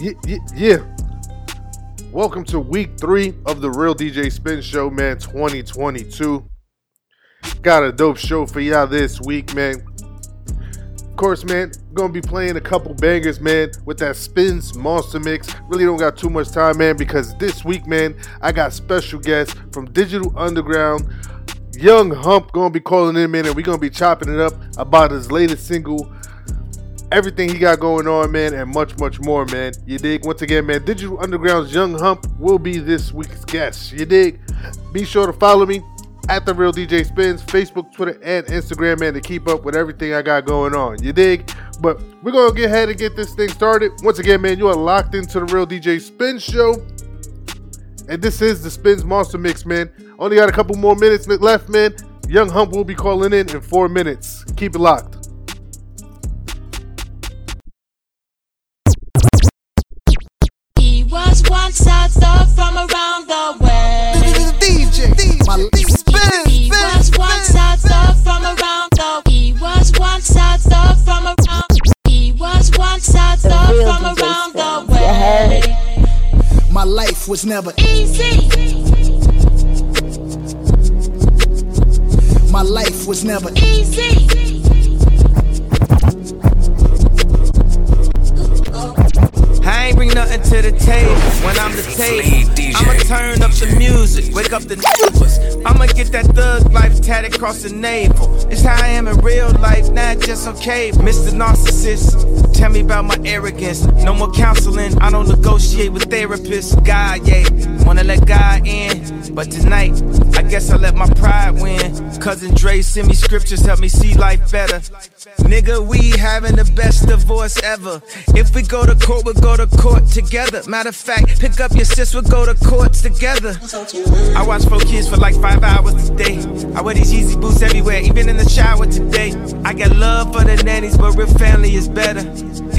Yeah, yeah, yeah. Welcome to week three of the Real DJ Spin Show, man, 2022. Got a dope show for y'all this week, man. Of course, man, gonna be playing a couple bangers, man, with that Spins Monster Mix. Really don't got too much time, man, because this week, man, I got special guests from Digital Underground. Young Hump gonna be calling in, man, and we gonna be chopping it up about his latest single, everything he got going on, man, and much, much more, man. You dig? Once again, man, Digital Underground's Young Hump will be this week's guest. You dig? Be sure to follow me at the Real DJ Spins, Facebook, Twitter, and Instagram, man, to keep up with everything I got going on. You dig? But we're gonna get ahead and get this thing started. Once again, man, you are locked into the Real DJ Spins show. And this is the Spins Monster Mix, man. Only got a couple more minutes left, man. Young Hump will be calling in in four minutes. Keep it locked. The way. DJ, DJ, my spin, He was once a thug from around the. He was once a thug from around. He was once a thug from around the Spins. You heard way. My life was never, Easy. my life was never. Easy. Ain't bring nothing to the table when I'm the table. I'ma turn up the music, wake up the neighbors. I'ma get that thug life tatted across the navel. It's how I am in real life, not just on cable. Mr. Narcissist, tell me about my arrogance. No more counseling, I don't negotiate with therapists. God, yeah, wanna let God in. But tonight, I guess I let my pride win. Cousin Dre send me scriptures, help me see life better. Nigga, we having the best divorce ever. If we go to court, we'll go to court together. Matter of fact, pick up your sis, we'll go to courts together. I watch four kids for like five hours a day. I wear these Yeezy boots everywhere, even in the shower today. I got love for the nannies, but real family is better.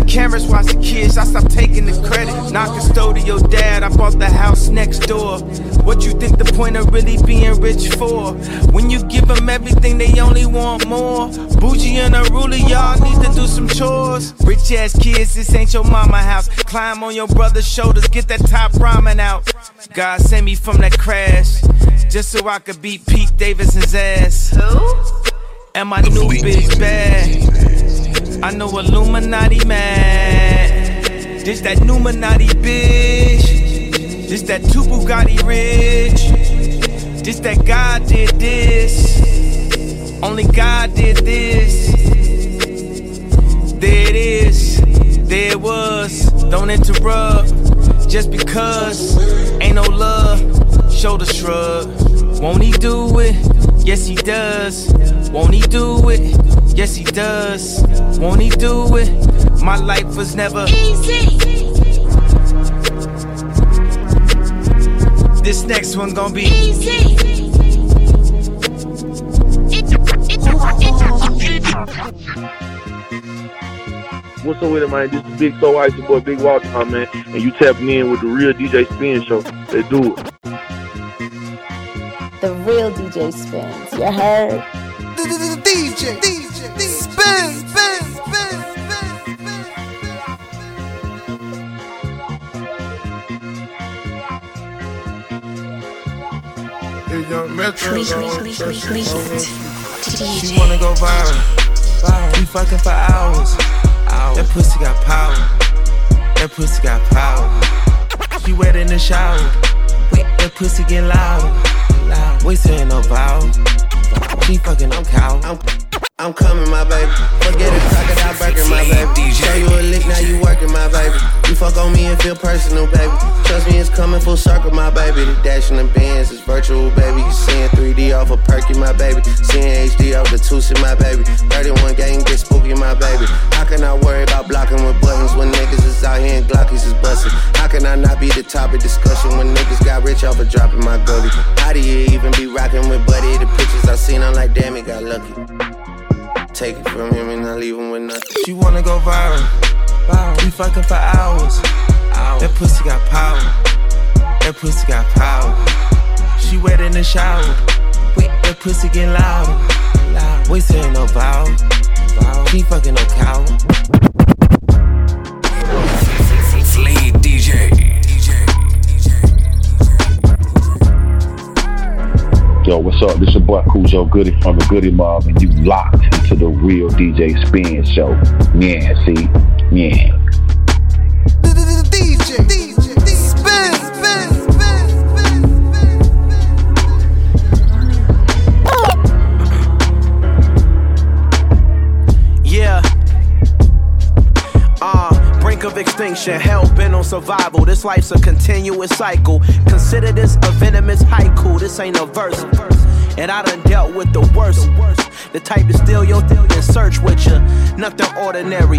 Cameras watch the kids, I stop taking the credit. Not custodial dad, I bought the house next door. What you think the point of really being rich for? When you give them everything, they only want more. Bougie and a ruler, y'all need to do some chores. Rich ass kids, this ain't your mama house. Climb on your brother's shoulders, get that top ramen out. God sent me from that crash, just so I could beat Pete Davidson's ass. Who? And my new bitch bad. I know Illuminati man. This that Numinati bitch. This that two Bugatti rich. This that God did this. Only God did this. There it is. There it was. Don't interrupt. Just because ain't no love. Shoulder shrug. Won't he do it? Yes, he does. Won't he do it? Yes, he does. Won't he do it? My life was never. Easy. This next one gonna be. Easy. What's up with it, man? This is Big So Ice, your boy Big Walter, my man. And you tapping in with the real DJ Spin Show. Let's do it. The real DJ spins. You heard? DJ, DJ, spin, spin, spin. She wanna go viral. We fucking for hours. That pussy got power. That pussy got power. She wet in the shower. That pussy get loud. Wasting no vow. She fucking on cow. I'm, coming, my baby. Forget it, crocodile burger, my baby. Show you a lick, now you working, my baby. You fuck on me and feel personal, baby. Trust me, it's coming full circle, my baby. The dash in the bands is virtual, baby. You seeing 3D off a perky, my baby. Seeing HD off the Tusi, my baby. 31 gang get spooky, my baby. How can I worry about blocking with buttons when niggas is out here and Glockies is busting? How can I not be the topic discussion when niggas got rich off of dropping my gully? How do you even be rocking with Buddy? The pictures I seen, I'm like, damn, it got lucky. Take it from him and I leave him with nothing. She wanna go viral. We fucking for hours. That pussy got power. That pussy got power. She wet in the shower. That pussy get louder. Wasting no vow. She fucking no cow. Yo, what's up? This is your boy Khujo Goodie from the Goodie Mob, and you locked into the real DJ Spin Show. Yeah, see? Yeah. DJ, spin, spin, spin, Yeah. Uh, brink of extinction, hell bent on survival. This life's a continuous cycle. Consider this a venomous haiku. This ain't a verse. And I done dealt with the worst. The type to steal your and search with you. Nothing ordinary.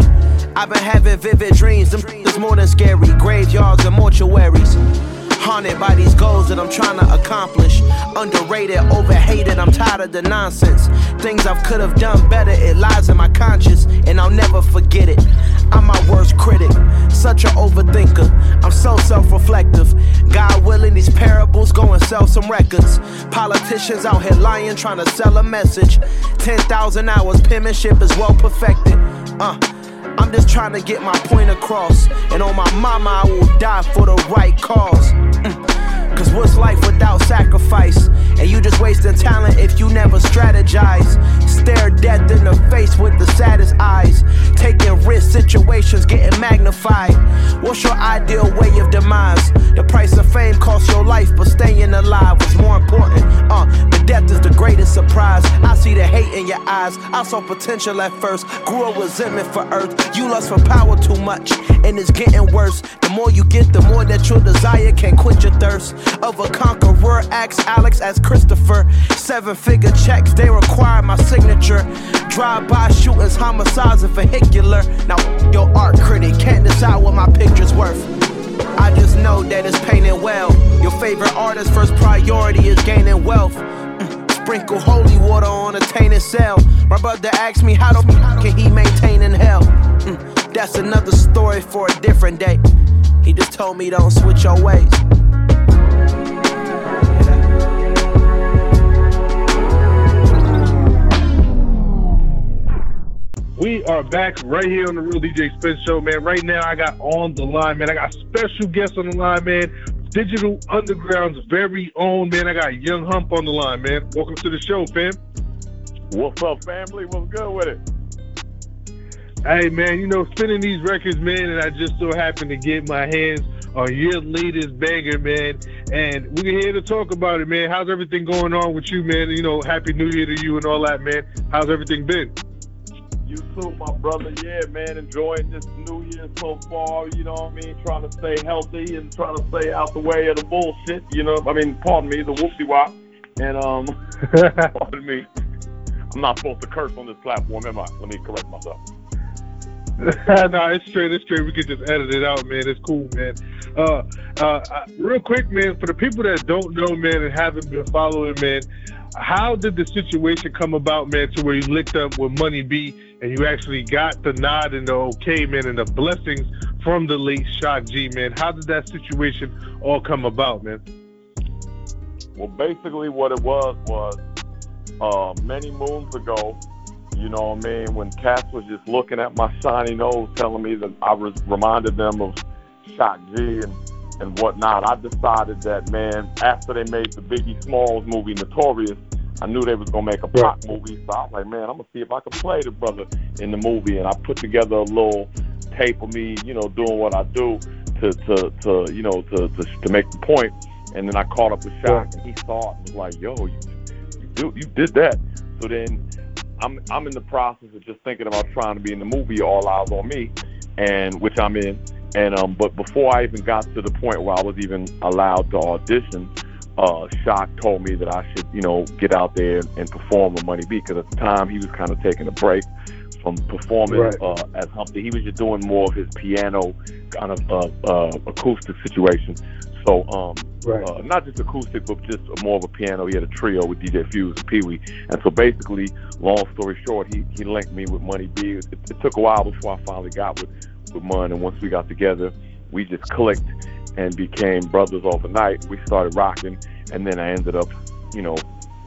I've been having vivid dreams. Them is more than scary. Graveyards and mortuaries. Haunted by these goals that I'm trying to accomplish. Underrated, overhated, I'm tired of the nonsense. Things I could have done better, it lies in my conscience, and I'll never forget it. I'm my worst critic, such an overthinker. I'm so self reflective. God willing, these parables go and sell some records. Politicians out here lying, trying to sell a message. 10,000 hours, penmanship is well perfected. Uh, I'm just trying to get my point across. And on my mama, I will die for the right cause. Mm. Cause what's life without sacrifice? And you just wasting talent if you never strategize. Stare death in the face with the saddest eyes. Taking risk situations getting magnified. What's your ideal way of demise? The price of fame costs your life, but staying alive was more important. Uh, the death is the greatest surprise. I see the hate in your eyes. I saw potential at first, grew a resentment for earth. You lust for power too much, and it's getting worse. The more you get, the more that your desire can quench your thirst. Of a conqueror, ask Alex as Christopher. Seven figure checks, they require my signature. Drive by shootings, homicides, and vehicular. Now, your art critic can't decide what my picture's worth. I just know that it's painted well. Your favorite artist's first priority is gaining wealth. Mm, Sprinkle holy water on a tainted cell. My brother asked me how the can he maintain in hell. Mm, That's another story for a different day. He just told me don't switch your ways. We are back right here on the Real DJ Spin Show, man. Right now, I got on the line, man. I got special guests on the line, man. Digital Underground's very own, man. I got Young Hump on the line, man. Welcome to the show, fam. What's up, family? What's good with it? Hey, man, you know, spinning these records, man, and I just so happened to get my hands on your latest banger, man. And we're here to talk about it, man. How's everything going on with you, man? You know, Happy New Year to you and all that, man. How's everything been? You too, my brother. Yeah, man, enjoying this new year so far. You know what I mean? Trying to stay healthy and trying to stay out the way of the bullshit. You know, I mean, pardon me, the whoopsie wop. And um, pardon me. I'm not supposed to curse on this platform, am I? Let me correct myself. no, it's straight. It's straight. We can just edit it out, man. It's cool, man. Uh, uh, uh, real quick, man. For the people that don't know, man, and haven't been following, man, how did the situation come about, man, to where you linked up with Money B and you actually got the nod and the okay, man, and the blessings from the late Shock G, man? How did that situation all come about, man? Well, basically, what it was was uh, many moons ago. You know what I mean? When Cass was just looking at my shiny nose, telling me that I was reminded them of Shock G and and whatnot. I decided that man, after they made the Biggie Smalls movie Notorious, I knew they was gonna make a pop movie. So I was like, man, I'm gonna see if I can play the brother in the movie. And I put together a little tape of me, you know, doing what I do to to, to you know to, to to make the point. And then I caught up with Shock, and he saw it and was like, yo, you you, do, you did that. So then I'm I'm in the process of just thinking about trying to be in the movie All Eyez on Me, and which I'm in. And um, but before I even got to the point where I was even allowed to audition, uh, Shock told me that I should, you know, get out there and perform with Money B because at the time he was kind of taking a break from performing Right. uh, as Humpty. He was just doing more of his piano kind of uh, uh, acoustic situation. So um, Right. uh, not just acoustic, but just more of a piano. He had a trio with DJ Fuze and Pee Wee. And so basically, long story short, he, he linked me with Money B. It, it took a while before I finally got with, with Mon. And once we got together, we just clicked and became brothers overnight. We started rocking. And then I ended up, you know,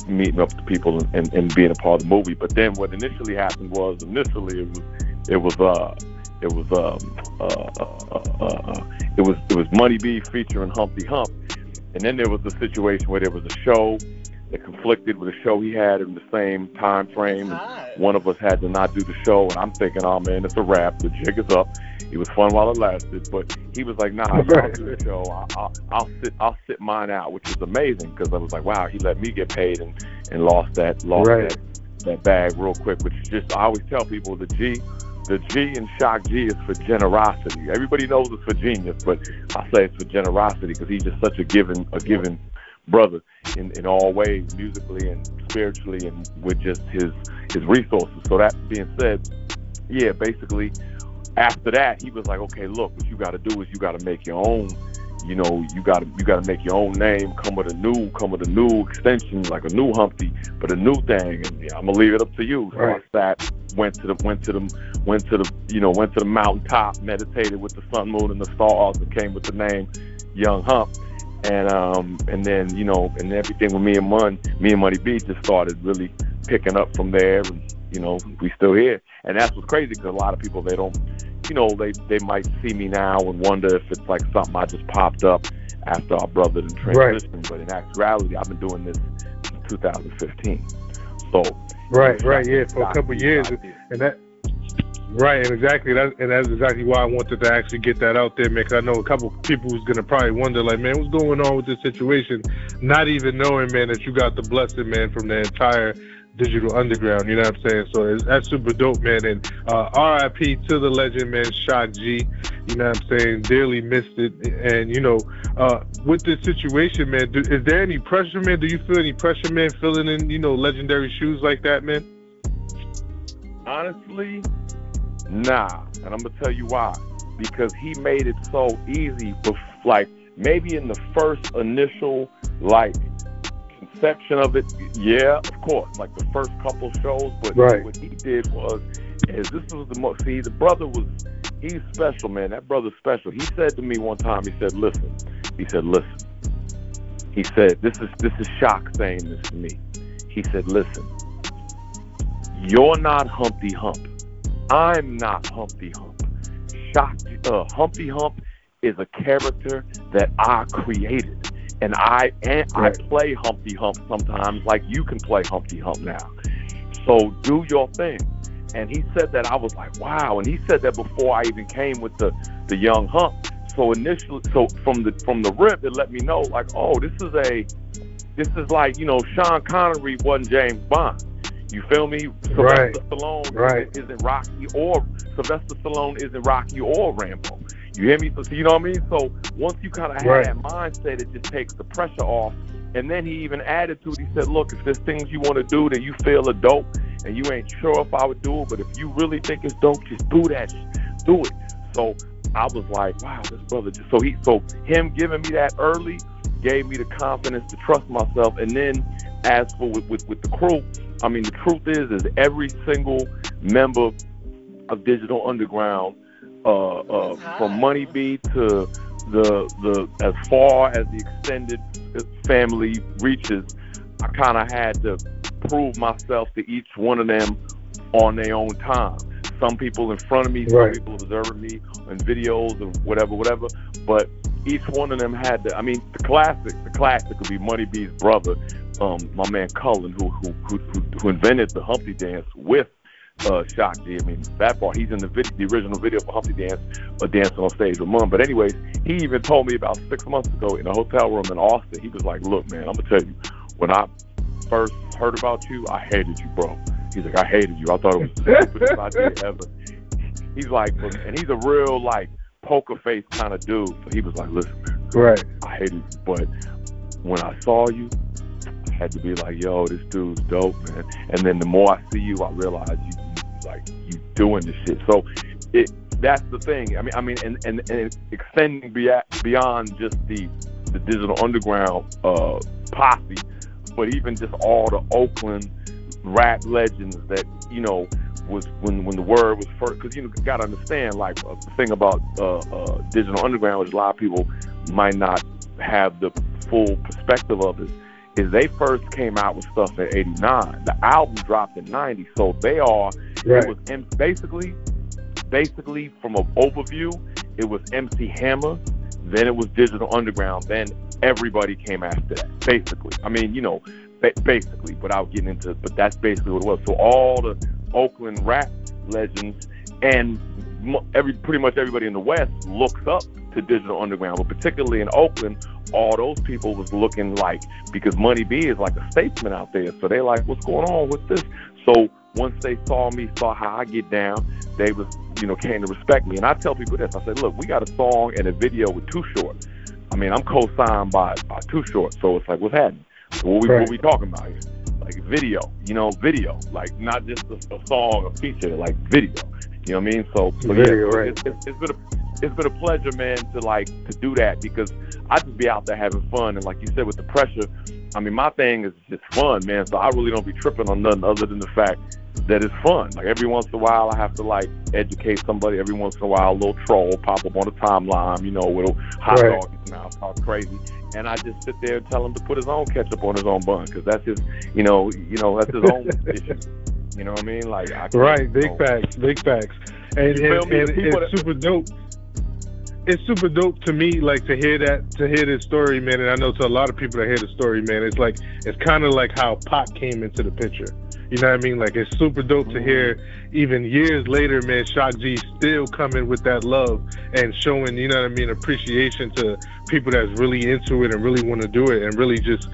meeting up with people and, and, and being a part of the movie. But then what initially happened was initially it was it was uh it was um uh, uh, uh, uh, it was it was Money B featuring Humpty Hump, and then there was a situation where there was a show it conflicted with a show he had in the same time frame. One of us had to not do the show, and I'm thinking, oh man, it's a wrap. The jig is up. It was fun while it lasted, but he was like, nah, I'll do the show. I'll, I'll, I'll sit, I'll sit mine out, which was amazing because I was like, wow, he let me get paid and and lost that, lost Right. that that bag real quick. Which is just, I always tell people the G. The G in Shock G is for generosity. Everybody knows it's for genius, but I say it's for generosity because he's just such a given, a given brother in, in all ways, musically and spiritually, and with just his his resources. So that being said, yeah, basically, after that, he was like, okay, look, what you got to do is you got to make your own. You know, you got to you got to make your own name. Come with a new, come with a new extension, like a new Humpty, but a new thing. And yeah, I'm gonna leave it up to you. So Right. I sat, went to the, went to the, went to the, you know, went to the mountaintop, meditated with the sun, moon, and the stars, and came with the name Young Hump and um and then you know and everything with me and Mun, me and Money B just started really picking up from there, and you know we still here, and that's what's crazy because a lot of people they don't, you know they they might see me now and wonder if it's like something I just popped up after our brother and Right. transitioned, but in actuality I've been doing this since 2015, so Right, right, yeah, for a couple years, and that. Right, and exactly that, and that's exactly why I wanted to actually get that out there, man. Because I know a couple people who's gonna probably wonder, like, man, what's going on with this situation? Not even knowing, man, that you got the blessing, man, from the entire digital underground. You know what I'm saying? So it's, that's super dope, man. And uh, R.I.P. to the legend, man, Shock G. You know what I'm saying? Dearly missed it. And you know, uh, with this situation, man, do, is there any pressure, man? Do you feel any pressure, man, filling in, you know, legendary shoes like that, man? Honestly, nah. And I'm gonna tell you why. Because he made it so easy. Bef- like maybe in the first initial like conception of it, yeah, of course. Like the first couple shows, but Right. what he did was, is this was the most. See, the brother was. He's special, man. That brother's special. He said to me one time. He said, "Listen." He said, "Listen." He said, "This is this is shock saying this to me." He said, "Listen." You're not Humpty Hump. I'm not Humpty Hump. Shock, uh, Humpty Hump is a character that I created, and I and Right. I play Humpty Hump sometimes, like you can play Humpty Hump now. So do your thing. And he said that I was like, wow. And he said that before I even came with the the young hump. So initially, so from the from the rip, it let me know like, oh, this is a this is like you know Sean Connery wasn't James Bond. You feel me? Sylvester Right. Stallone Right. isn't, isn't Rocky or Sylvester Stallone isn't Rocky or Rambo. You hear me? So, so you know what I mean? So once you kind of have Right. that mindset, it just takes the pressure off. And then he even added to it. He said, "Look, if there's things you want to do that you feel are dope, and you ain't sure if I would do it, but if you really think it's dope, just do that. sh- Do it." So I was like, "Wow, this brother." Just so he, so him giving me that early gave me the confidence to trust myself. And then as for with with, with the crew, I mean, the truth is, is every single member of Digital Underground, uh, uh, from Money B to the the as far as the extended family reaches, I kind of had to prove myself to each one of them on their own time. Some people in front of me, some Right. people observing me in videos and whatever, whatever. But each one of them had to. I mean, the classic, the classic would be Money B's brother, um, my man Cullen, who who who, who, who invented the Humpty Dance with uh, Shock G. I mean, that part, he's in the vid- the original video for Humpty Dance, uh, dancing on stage with Mum. But anyways, he even told me about six months ago in a hotel room in Austin. He was like, "Look, man, I'm gonna tell you, when I first heard about you, I hated you, bro." He's like, "I hated you. I thought it was the stupidest idea ever." He's like, and he's a real like poker face kind of dude. So he was like, "Listen, man, Right. I hated you, but when I saw you, I had to be like, yo, this dude's dope, man. And then the more I see you, I realize you like you doing this shit. So it that's the thing. I mean, I mean, and and, and extending beyond beyond just the the digital underground uh, posse, but even just all the Oakland rap legends that you know was when when the word was first because you know got to understand like uh, the thing about uh, uh, digital underground which a lot of people might not have the full perspective of it is they first came out with stuff in 89 the album dropped in 90 so they are Right. it was M- basically basically from an overview it was MC Hammer then it was Digital Underground then everybody came after that basically I mean you know ba- basically, without getting into, but that's basically what it was. So all the Oakland rap legends and every pretty much everybody in the West looks up to Digital Underground, but particularly in Oakland, all those people was looking like because Money B is like a statesman out there, so they like, what's going on with this? So once they saw me, saw how I get down, they was you know came to respect me. And I tell people this, I said, look, we got a song and a video with Too Short. I mean, I'm co-signed by by Too Short, so it's like, what's happening? What we Right. what we talking about here? Like video, you know, video, like not just a, a song, a feature, like video. You know what I mean? So, so yeah, right. it's, it's, it's been a it's been a pleasure, man, to like to do that because I just be out there having fun and like you said with the pressure. I mean, my thing is just fun, man. So I really don't be tripping on nothing other than the fact that it's fun. Like every once in a while, I have to like educate somebody. Every once in a while, a little troll pop up on the timeline, you know, with a hot Right. dog in his mouth, all crazy. And I just sit there and tell him to put his own ketchup on his own bun because that's his, you know, you know, that's his own issue. You know what I mean? Like, I Right, big know, facts, big facts, and, and, and it's that- super dope. It's super dope to me, like to hear that, to hear this story, man. And I know to a lot of people that hear the story, man, it's like it's kind of like how Pac came into the picture. You know what I mean? Like it's super dope to hear, even years later, man. Shock G still coming with that love and showing, you know what I mean, appreciation to people that's really into it and really want to do it, and really just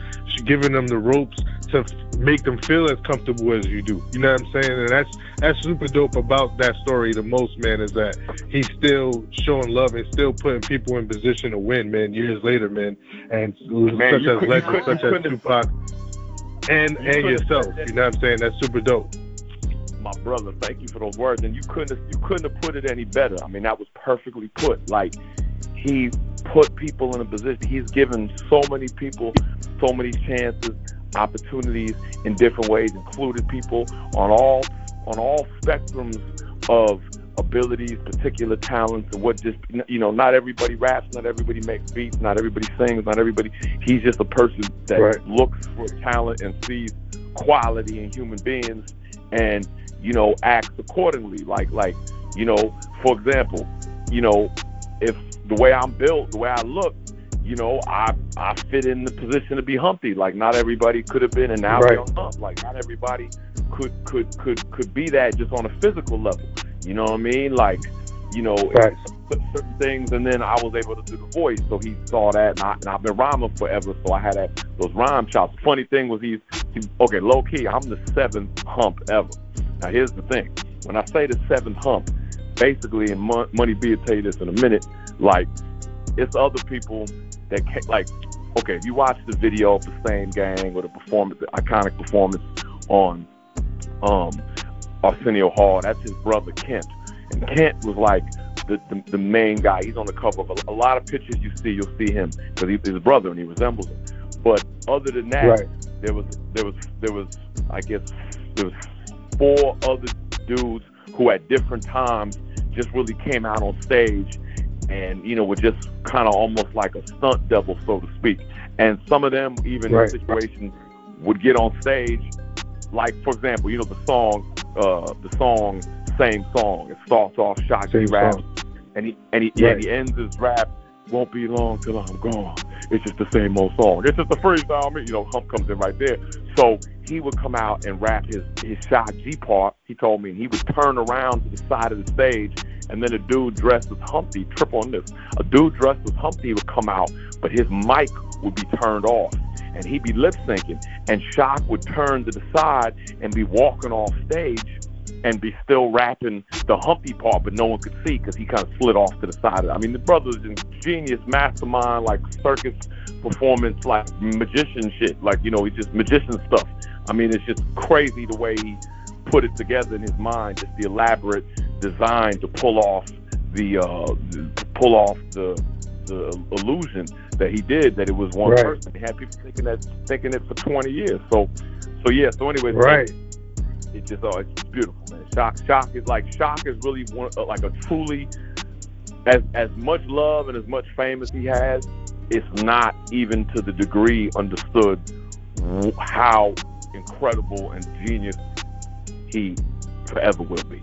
giving them the ropes to f- make them feel as comfortable as you do. You know what I'm saying? And that's that's super dope about that story the most, man, is that he's still showing love and still putting people in position to win, man, years later, man. And Man, such as could- legends such as Tupac and You and yourself. You know what I'm saying? That's super dope. my brother, thank you for those words. And you couldn't have, you couldn't have put it any better. I mean, that was perfectly put. Like he put people in a position. He's given so many people so many chances, opportunities in different ways, included people on all on all spectrums of abilities, particular talents, and what just you know, not everybody raps, not everybody makes beats, not everybody sings, not everybody. He's just a person that Right. looks for talent and sees quality in human beings, and you know acts accordingly. Like like you know, for example, you know, if the way I'm built, the way I look. You know, I I fit in the position to be Humpty. Like not everybody could have been, and now Right. on Hump. Like not everybody could could could could be that just on a physical level. You know what I mean? Like, you know, cer- certain things, and then I was able to do the voice, so he saw that, and, I, and I've been rhyming forever, so I had that those rhyme chops. Funny thing was he's he, okay, low key. I'm the seventh hump ever. Now here's the thing: when I say the seventh hump, basically, and Mon- Money B will tell you this in a minute. Like, it's other people that ca like. Okay, if you watch the video of the same gang or the performance, the iconic performance on um, Arsenio Hall. That's his brother Kent, and Kent was like the the, the main guy. He's on the cover of a, a lot of pictures you see. You'll see him because he's his brother and he resembles him. But other than that, Right. there was there was there was I guess there was four other dudes who at different times just really came out on stage and you know were just kind of almost like a stunt double so to speak and some of them even Right. in situations would get on stage like for example you know the song uh the song same song it starts off shock Same he raps song. and he and he, yeah, Right. he ends his rap won't be long till I'm gone. It's just the same old song. It's just the freestyle. me- You know, Hump comes in right there. So he would come out and rap his his Shock G part. He told me and he would turn around to the side of the stage, and then a dude dressed as Humpty, trip on this. A dude dressed as Humpty would come out, but his mic would be turned off, and he'd be lip syncing, and Shock would turn to the side and be walking off stage and be still rapping the humpy part, but no one could see because he kind of slid off to the side. Of it. I mean, the brother's a genius, mastermind, like circus performance, like magician shit. Like you know, he's just magician stuff. I mean, it's just crazy the way he put it together in his mind, just the elaborate design to pull off the uh, pull off the the illusion that he did that it was one Right. person. He had people thinking that thinking it for 20 years. So, so yeah. So anyway, Right. It just oh, it's beautiful, man. Shock, shock is like shock is really one uh, like a truly as as much love and as much fame as he has. It's not even to the degree understood how incredible and genius he forever will be.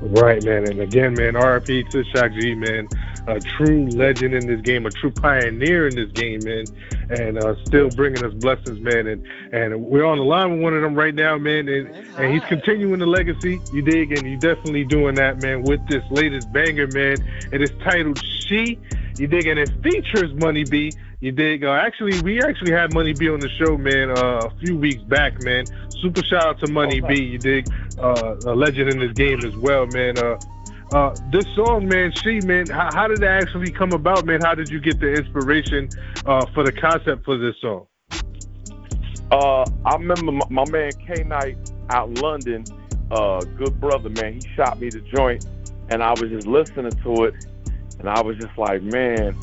Right, man. And again, man, RIP to Shock G, man. a true legend in this game, a true pioneer in this game, man, and uh, still bringing us blessings, man. And and we're on the line with one of them right now, man, and and he's continuing the legacy. You dig, and you definitely doing that, man, with this latest banger, man. It is titled "She." You dig, and it features Money B. You dig? Uh, actually, we actually had Money B on the show, man, uh, a few weeks back, man. Super shout out to Money B. You dig? Uh, a legend in this game as well, man. Uh, uh, this song, man, she, man, how, how did it actually come about, man? How did you get the inspiration uh, for the concept for this song? Uh, I remember my, my man K Knight out in London, uh, good brother, man. He shot me the joint, and I was just listening to it, and I was just like, man,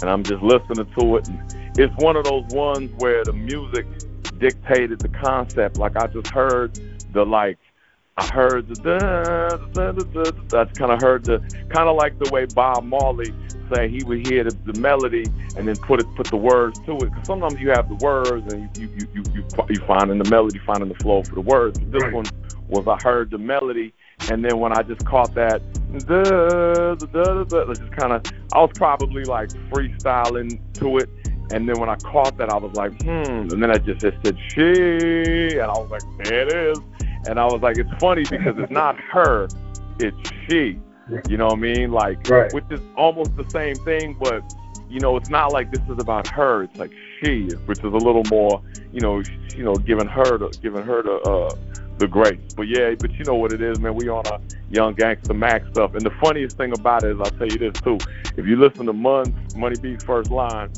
and I'm just listening to it. And it's one of those ones where the music dictated the concept. Like I just heard the like, I heard the da, da, da, da, da, I kind of heard the kind of like the way Bob Marley say he would hear the, the melody and then put it put the words to it. Because sometimes you have the words and you you you you you find in the melody, finding the flow for the words. But this Right. one was I heard the melody and then when I just caught that, da, da, da, da, da, just kind of, I was probably like freestyling to it. And then when I caught that, I was like, hmm. And then I just it said she, and I was like, there it is. And I was like, it's funny because it's not her, it's she. You know what I mean? Like, Right. which is almost the same thing, but you know, it's not like this is about her. It's like she, which is a little more, you know, you know, giving her the giving her the uh, the grace. But yeah, but you know what it is, man. We on a young gangster Mac stuff, and the funniest thing about it is, I'll tell you this too. If you listen to Mun Money B's first line,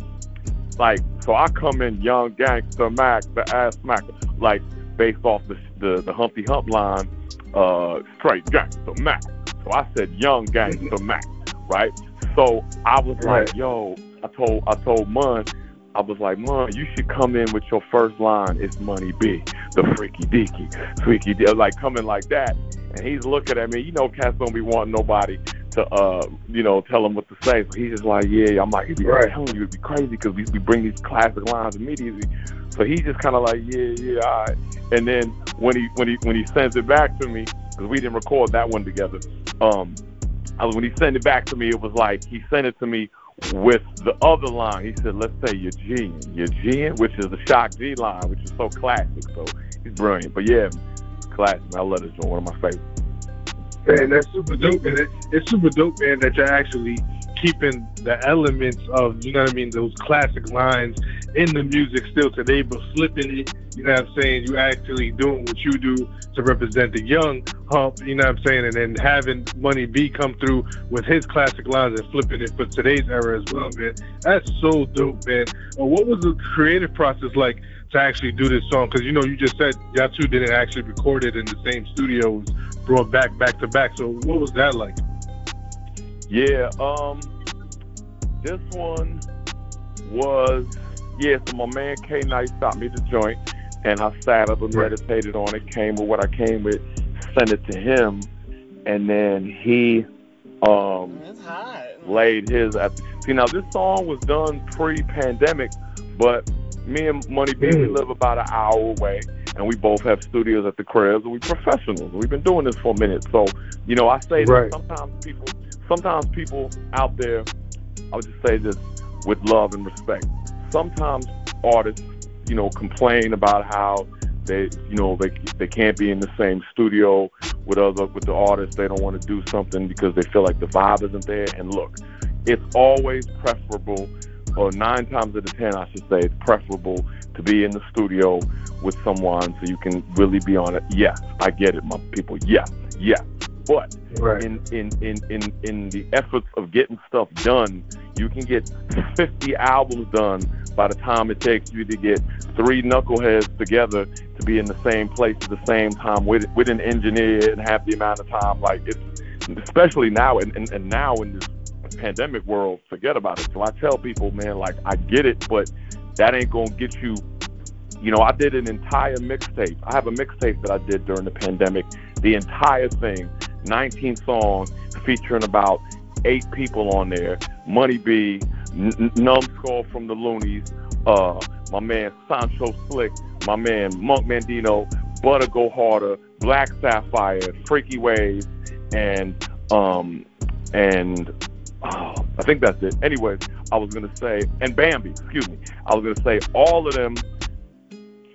like, so I come in young gangster Mac, the ass smacker, like based off the the, the Humpty Hump line, uh, straight gangster Mac. So I said young gangster Mac, right? So I was Right. like, yo, I told I told Mun, I was like, Mun, you should come in with your first line. It's Money B, the freaky deaky, freaky de-" like coming like that. And he's looking at me. You know, cats don't be wanting nobody to, uh, you know, tell him what to say. So he's just like, yeah. I'm like, I'm Right. telling you, it'd be crazy because we, we bring these classic lines immediately. So he's just kind of like, yeah, yeah, all right. And then when he when he when he sends it back to me, because we didn't record that one together. Um, I, when he sent it back to me, it was like he sent it to me with the other line. He said, "Let's say you're G, you're G, which is the Shock G line, which is so classic. So he's brilliant. But yeah, classic. I love this one. One of my favorites. Man, that's super dope, man. It, it's super dope, man, that you're actually keeping the elements of, you know what I mean, those classic lines in the music still today, but flipping it, you know what I'm saying? You actually doing what you do to represent the young hump, you know what I'm saying? And then having Money B come through with his classic lines and flipping it for today's era as well, man. That's so dope, man. What was the creative process like to actually do this song? Because, you know, you just said y'all two didn't actually record it in the same studio. It was brought back back to back. So what was that like? Yeah. Um, this one was yeah. So my man K Knight stopped me the joint, and I sat up and Right. meditated on it. Came with what I came with, sent it to him, and then he um laid his. At see now this song was done pre-pandemic, but me and Money B we Mm. live about an hour away, and we both have studios at the cribs, and we professionals. We've been doing this for a minute, so you know I say Right. that sometimes people, sometimes people out there, I would just say this with love and respect. Sometimes artists, you know, complain about how they, you know, they they can't be in the same studio with other with the artists. They don't want to do something because they feel like the vibe isn't there. And look, it's always preferable, or nine times out of ten, I should say, it's preferable to be in the studio with someone so you can really be on it. Yes, I get it, my people. Yes, yes. But Right. in, in, in, in, in the efforts of getting stuff done, you can get 50 albums done by the time it takes you to get three knuckleheads together to be in the same place at the same time with with an engineer and have the amount of time. Like it's especially now and, and, and now in this pandemic world, forget about it. So I tell people, man, like I get it, but that ain't gonna get you you know, I did an entire mixtape. I have a mixtape that I did during the pandemic. The entire thing, 19 songs, featuring about eight people on there. Money B, N- Numskull from the Luniz, uh, my man Sancho Slick, my man Monk Mandino, Butter Go Harder, Black Sapphire, Freaky Waves, and um and oh I think that's it. Anyways, I was gonna say, and Bambi, excuse me. I was gonna say all of them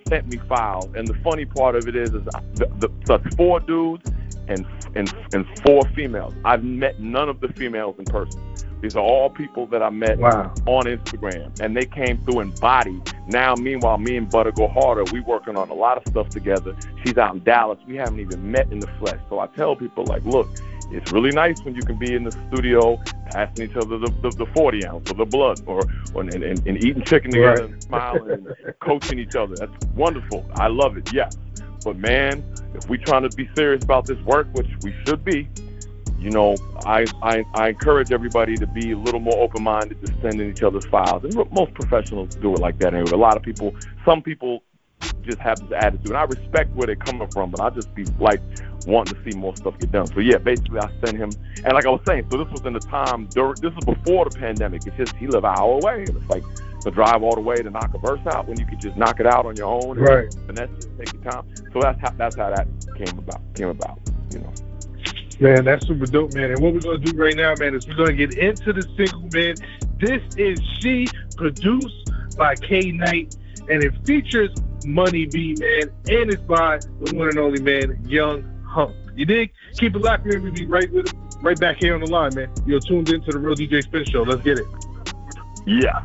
sent me files, and the funny part of it is, is the, the, so four dudes and and and four females. I've met none of the females in person. These are all people that I met Wow. on Instagram, and they came through in body. Now, meanwhile, me and Butter go harder. We working on a lot of stuff together. She's out in Dallas. We haven't even met in the flesh. So I tell people like, look, it's really nice when you can be in the studio passing each other the, the, the 40 ounce or the blood or, or and, and, and eating chicken together Right. and smiling and coaching each other. That's wonderful. I love it. Yes. But man, if we're trying to be serious about this work, which we should be, you know, I, I, I encourage everybody to be a little more open minded to sending each other's files. And most professionals do it like that anyway. A lot of people, some people just have this attitude. And I respect where they're coming from, but I just be like wanting to see more stuff get done. So yeah, basically I sent him, and like I was saying, so this was in the time during, this is before the pandemic. It's just he lived an hour away, and it's like to drive all the way to knock a verse out when you could just knock it out on your own. and Right. finesse it, take your time. So that's how that's how that came about. Came about. You know. Man, that's super dope, man. And what we're gonna do right now, man, is we're gonna get into the single, man. This is She, produced by K Knight, and it features Money B, man, and it's by the one and only man, Young Hump. You dig? Keep it locked, man. We'll be right with it, right back here on the line, man. You're tuned in to the Real DJ Spin Show. Let's get it. Yeah,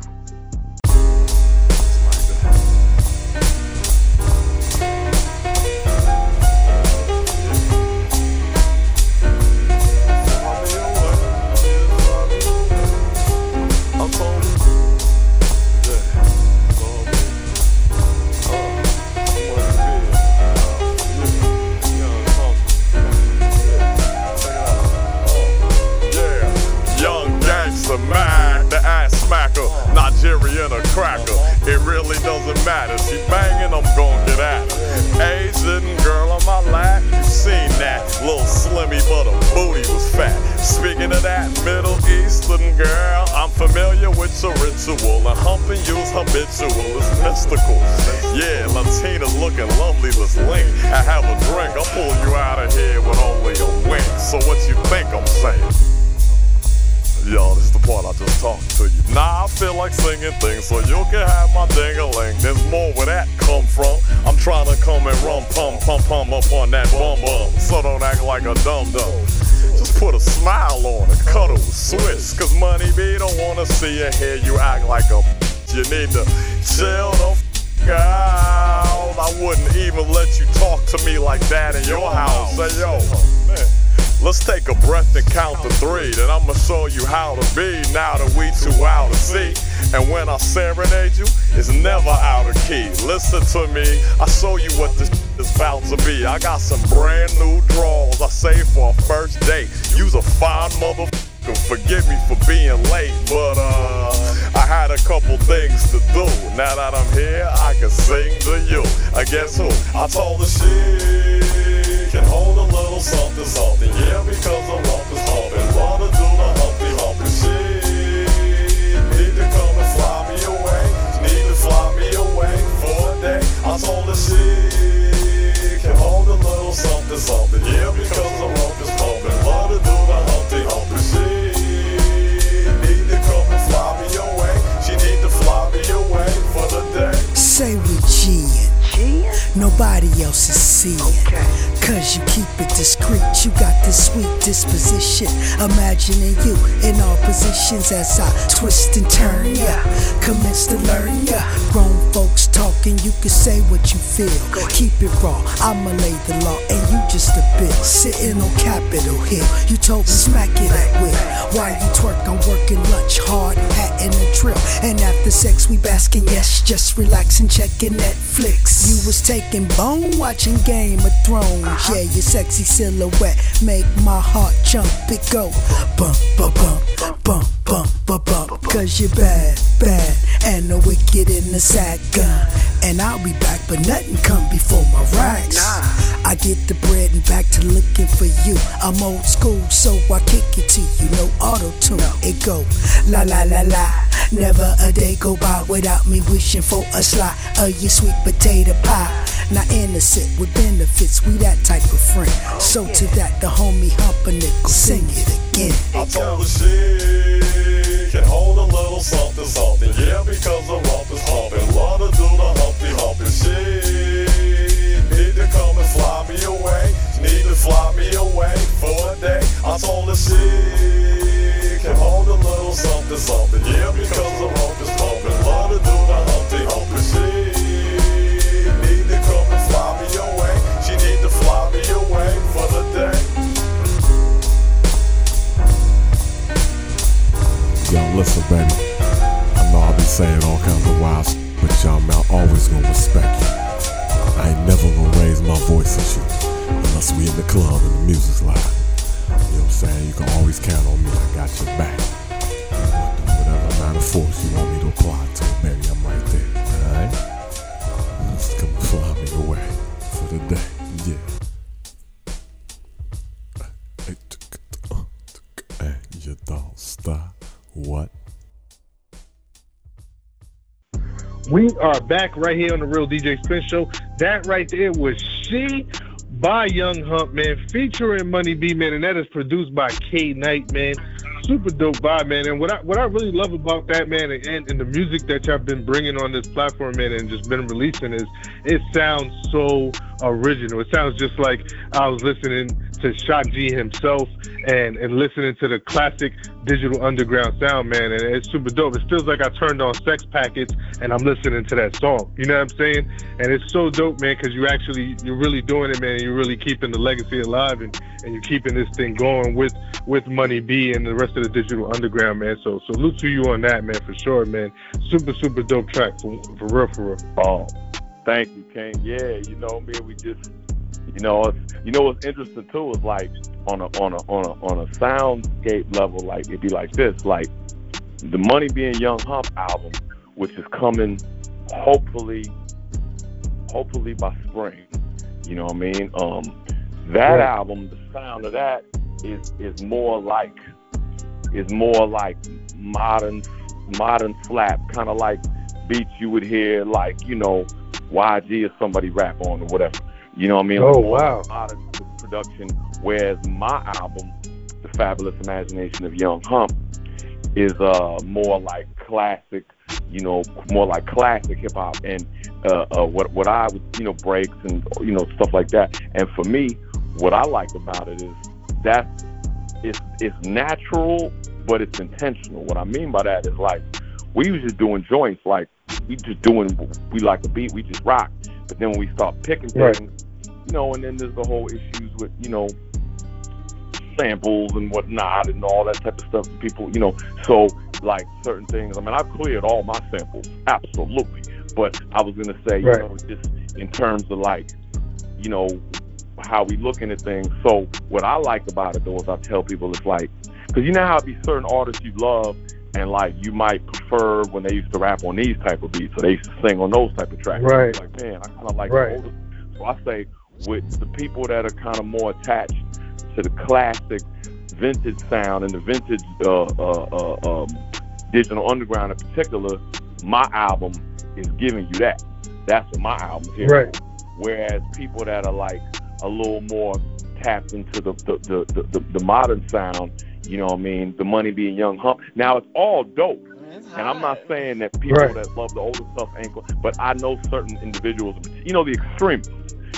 ritual. And humping you's habitual, it's mystical. Yeah, Latina's looking lovely, let's link. I have a drink, I'll pull you out of here with only a wink. So what you think I'm saying? Yo, this is the part I just talked to you. Nah, I feel like singing things, so you can have my ding-a-ling. There's more where that come from. I'm trying to come and rum pum pum pum up on that bum bum. So don't act like a dum dum. Put a smile on it, cuddle, switch. Cause money be don't wanna see you hear you act like a You need to chill the f out. I wouldn't even let you talk to me like that in your house. Say, yo, man. Let's take a breath and count to three. Then I'ma show you how to be now that we two out of sea. And when I serenade you, it's never out of key. Listen to me, I show you what this is about to be. I got some brand new draws I saved for a first date. Use a fine motherfucker. Forgive me for being late, but uh, I had a couple things to do. Now that I'm here, I can sing to you. I guess who? I told the she can hold a little something, something. Yeah, because the rump is humping. Wanna do the humpy humpy shit. Need to come and fly me away. Need to fly me away for a day. I told her she can hold a little something, something. Yeah, because the rump is pumping. Wanna do the humpy humpy shit. Need to come and fly me away. She need to fly me away for the day. Say we G'ing. Nobody else is seeing. Cause you keep it discreet. You got this sweet disposition. Imagining you in all positions as I twist and turn yeah. Commence to learn ya. Grown folks talking, you can say what you feel. Keep it raw. I'ma lay the law and you just a bit. Sitting on Capitol Hill. You told me smack it at will. While you twerk, I'm working lunch hard, hat in a drill. And after sex, we basking, yes, just relaxing, checking Netflix. You was taking bone, watching Game of Thrones. Uh-huh. Yeah, your sexy silhouette make my heart jump. It go bump, bump, bump, bump, bump, bump, bump. Cause you're bad, bad, and the wicked in the sack gun. And I'll be back, but nothing come before my racks. I get the bread and back to looking for you. I'm old school, so I kick it to you. No auto tune, it go la la la la. Never a day go by without me wishing for a slide of your sweet potato pie. Not innocent with benefits, we that type of friend. So to that, the homie Humpernickel, sing it again. I told the she can hold a little something, something. Yeah, because the rump is humping. Love to do the humpy humping. She need to come and fly me away. Need to fly me away for a day. I told her she can hold a little something, something. Yeah, because the rump is humping. Love to do the humpy humping. Yo, listen, baby. I know I'll be saying all kinds of wild but y'all man, I'm always gonna respect you. I ain't never gonna raise my voice at you unless we in the club and the music's loud. You know what I'm saying? You can always count on me. I got your back. Whatever amount of force you want me to apply to baby, I'm right there. Alright? Just come fly me away for the day. We are back right here on the Real DJ Spin Show. That right there was She by Young Hump, man, featuring Money B, man, and that is produced by K Knight, man. Super dope vibe, man. And what I what I really love about that, man, and, and the music that y'all been bringing on this platform, man, and just been releasing is it sounds so original. It sounds just like I was listening to Shock G himself and and listening to the classic digital underground sound, man. And it's super dope. It feels like I turned on Sex Packets and I'm listening to that song. You know what I'm saying? And it's so dope, man, because you actually you're really doing it, man. You're really keeping the legacy alive and and you're keeping this thing going with with Money B and the rest of the digital underground, man. So salute to you on that, man, for sure, man. Super super dope track for for real, for real. Oh, thank you, King. Yeah, you know, man, we just, you know, it's, you know what's interesting too is like on a on a on a on a soundscape level, like it'd be like this, like the Money B and Young Hump album, which is coming, hopefully, hopefully by spring. You know what I mean? Um, that Right. album, the sound of that is is more like is more like modern modern slap, kind of like beats you would hear like you know YG or somebody rap on or whatever. You know what I mean? Oh, Like wow. Modern production. Whereas my album, The Fabulous Imagination of Young Hump, is uh more like classic. You know, more like classic hip hop and uh, uh, what what I would you know breaks and you know stuff like that. And for me, what I like about it is that it's it's natural, but it's intentional. What I mean by that is like we was just doing joints, like we just doing we like a beat, we just rock. But then when we start picking Right. things, you know, and then there's the whole issues with you know samples and whatnot and all that type of stuff. People, you know, so like certain things. I mean, I've cleared all my samples, absolutely. But I was gonna say, you know, just in terms of like, you know, how we looking at things. So what I like about it though is I tell people it's like, because you know how it be certain artists you love. And like you might prefer when they used to rap on these type of beats, or they used to sing on those type of tracks. Right. Like man, I kind of like Right. older. So I say with the people that are kind of more attached to the classic vintage sound and the vintage uh, uh, uh, um, digital underground in particular, my album is giving you that. That's what my album is here. Right. for. Whereas people that are like a little more tapped into the, the, the, the, the modern sound, you know what I mean, the Money B and young hump. Now it's all dope. And I'm not saying that people Right. that love the older stuff ain't, go- but I know certain individuals, you know, the extremists.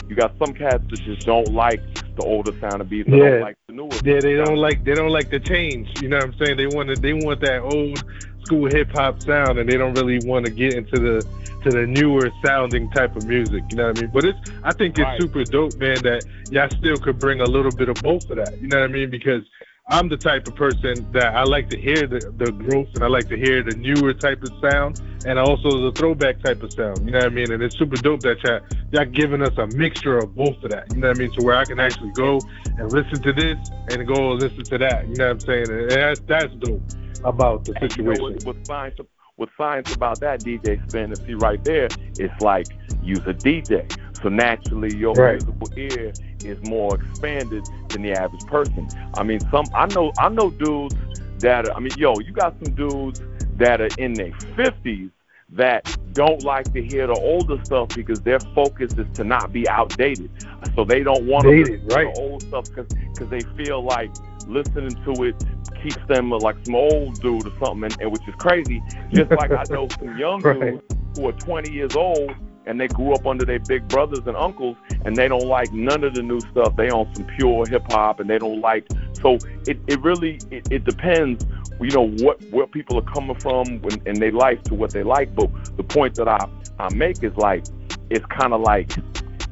You got some cats that just don't like the older sound of beats. They Yeah. don't like the newer. Yeah, they don't like they don't like the change. You know what I'm saying? They want to, they want that old school hip hop sound, and they don't really want to get into the to the newer sounding type of music. You know what I mean? But it's I think it's Right. super dope, man. That y'all still could bring a little bit of both of that. You know what I mean? Because I'm the type of person that I like to hear the, the growth and I like to hear the newer type of sound and also the throwback type of sound. You know what I mean? And it's super dope that y'all, y'all giving us a mixture of both of that. You know what I mean? So where I can actually go and listen to this and go listen to that. You know what I'm saying? And that's, that's dope about the And you know situation. what, what science what science about that DJ spin and see right there, it's like use a DJ. So naturally your Right. musical ear is more expanded than the average person. I mean some I know I know dudes that are, I mean, yo, you got some dudes that are in their fifties that don't like to hear the older stuff because their focus is to not be outdated. So they don't want to listen to right. the old stuff because they feel like listening to it keeps them like some old dude or something, and, and which is crazy. Just like I know some young Right. dudes who are 20 years old and they grew up under their big brothers and uncles, and they don't like none of the new stuff. They on some pure hip hop, and they don't like. So it, it really it, it depends, you know, what where people are coming from when, in their life to what they like. But the point that I I make is like it's kind of like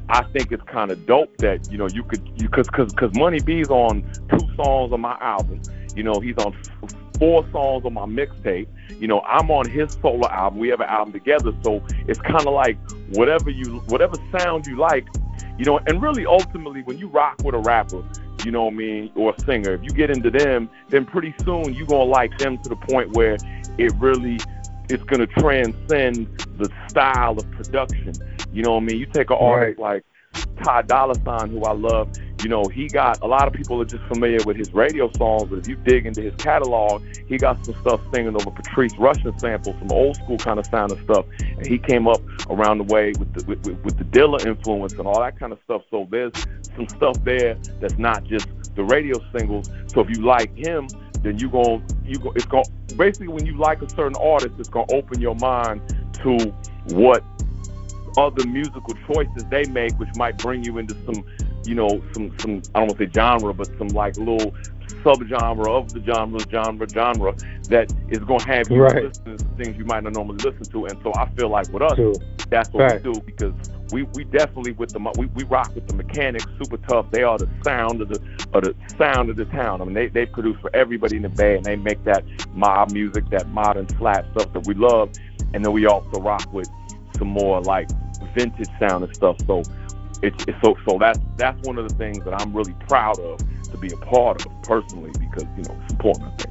I think it's kind of dope that you know you could you cause cause cause Money B's on two songs on my album. You know he's on four songs on my mixtape. You know, I'm on his solo album. We have an album together, so it's kind of like whatever you, whatever sound you like, you know. And really, ultimately, when you rock with a rapper, you know what I mean, or a singer, if you get into them, then pretty soon you're gonna like them to the point where it really it's gonna transcend the style of production. You know what I mean? You take an artist like Ty Dolla Sign, who I love. You know, he got a lot of people are just familiar with his radio songs, but if you dig into his catalog, he got some stuff singing over Patrice Rushen samples, some old school kind of sound and stuff. And he came up around the way with the with, with, with the Dilla influence and all that kind of stuff. So there's some stuff there that's not just the radio singles. So if you like him, then you going you go it's going basically when you like a certain artist, it's gonna open your mind to what other musical choices they make, which might bring you into some, you know, some some I don't want to say genre, but some like little subgenre of the genre, genre, genre that is going to have you Right. listen to things you might not normally listen to. And so I feel like with us, True. that's what Right. we do because we, we definitely with the we, we rock with the Mekanix, super tough. They are the sound of the of the sound of the town. I mean, they they produce for everybody in the band. They make that mob music, that modern slap stuff that we love, and then we also rock with some more like vintage sound and stuff. So it's, it's so so that's that's one of the things that I'm really proud of to be a part of personally because you know think.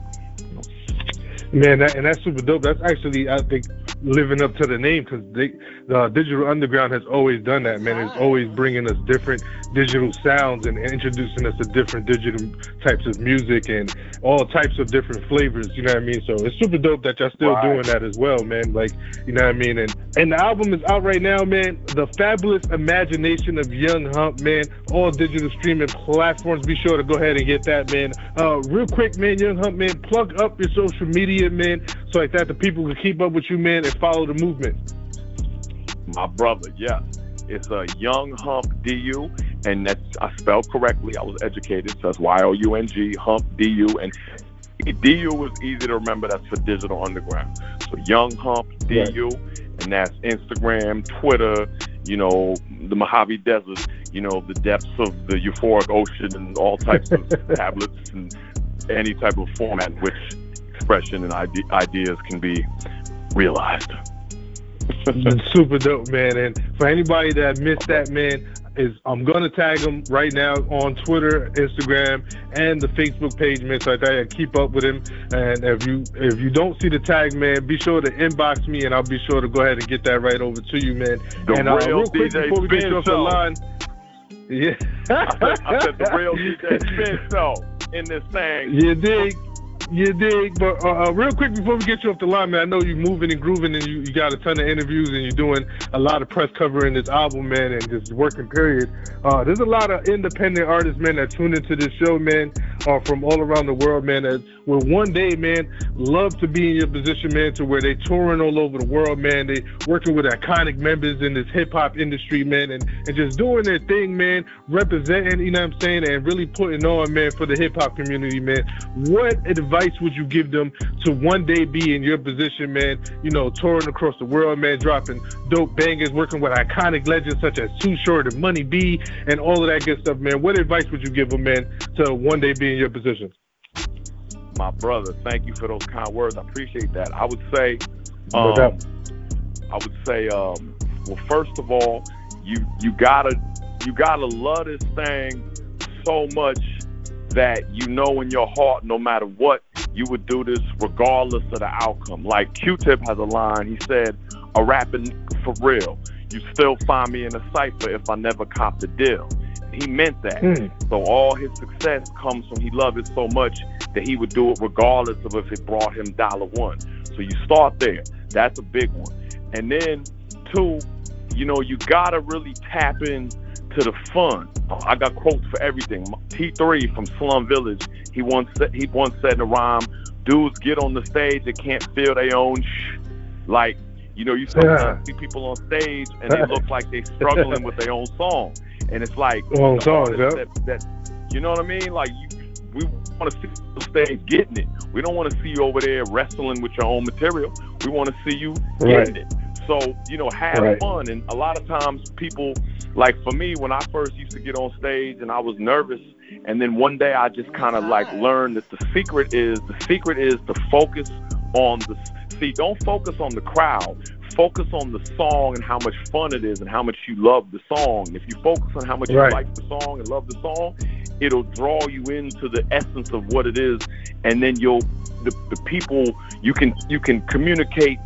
Man, that, and that's super dope. That's actually, I think, living up to the name because the Digital Underground has always done that. Man, it's always bringing us different digital sounds and, introducing us to different digital types of music and all types of different flavors. You know what I mean? So it's super dope that y'all still doing that as well, man. Like, you know what I mean? And and the album is out right now, man. The fabulous imagination of Young Hump, man. All digital streaming platforms. Be sure to go ahead and get that, man. Uh, real quick, man. Young Hump, man. Plug up your social media, man, so like that the people can keep up with you, man, and follow the movement. My brother, yes. It's a young hump du, and that's I spelled correctly. I was educated, so that's Y O U N G hump du, and du was easy to remember. That's for Digital Underground. So young hump du, and that's Instagram, Twitter, you know, the Mojave Desert, you know, the depths of the euphoric ocean, and all types of tablets and any type of format which expression and ide- ideas can be realized. Super dope, man. And for anybody that missed that, man, is I'm gonna tag him right now on Twitter, Instagram, and the Facebook page, man. So I keep up with him. And if you if you don't see the tag, man, be sure to inbox me, and I'll be sure to go ahead and get that right over to you, man. The and uh, real quick DJ before we get off the line, yeah, I said, I said the real DJ Spin in this thing. You dig? You dig? But uh, uh, real quick before we get you off the line, man, I know you're moving and grooving and you, you got a ton of interviews and you're doing a lot of press covering this album, man, and just working period. Uh, there's a lot of independent artists, man, that tune into this show, man, uh, from all around the world, man, that will one day, man, love to be in your position, man, to where they touring all over the world, man. They working with iconic members in this hip hop industry, man, and, and just doing their thing, man, representing, you know what I'm saying, and really putting on, man, for the hip hop community, man. What advice would you give them to one day be in your position, man? You know, touring across the world, man, dropping dope bangers, working with iconic legends such as Too Short and Money B, and all of that good stuff, man. What advice would you give them, man, to one day be in your position? My brother, thank you for those kind words. I appreciate that. I would say, um, doubt. I would say, um, well, first of all, you you gotta you gotta love this thing so much that you know in your heart, no matter what, you would do this regardless of the outcome. Like Q-Tip has a line. He said, "A rapping for real. You still find me in a cipher if I never copped a deal." He meant that. Hmm. So all his success comes from he loved it so much that he would do it regardless of if it brought him dollar one. So you start there. That's a big one. And then two, you know, you gotta really tap in to the fun. I got quotes for everything. T3 from Slum Village, he once said, he once said in a rhyme, "Dudes get on the stage that can't feel their own sh." Like, you know, you sometimes see people on stage and they look like they struggling with their own song, and it's like Own songs, that, that you know what I mean? Like you, we want to see you on stage getting it. We don't want to see you over there wrestling with your own material. We want to see you getting Right. it. So you know, have Right. fun. And a lot of times, people like for me when I first used to get on stage and I was nervous And then one day I just kind of like learned that the secret is the secret is to focus on the see. Don't focus on the crowd. Focus on the song and how much fun it is and how much you love the song. If you focus on how much Right. you like the song and love the song, it'll draw you into the essence of what it is, and then you'll the, the people you can you can communicate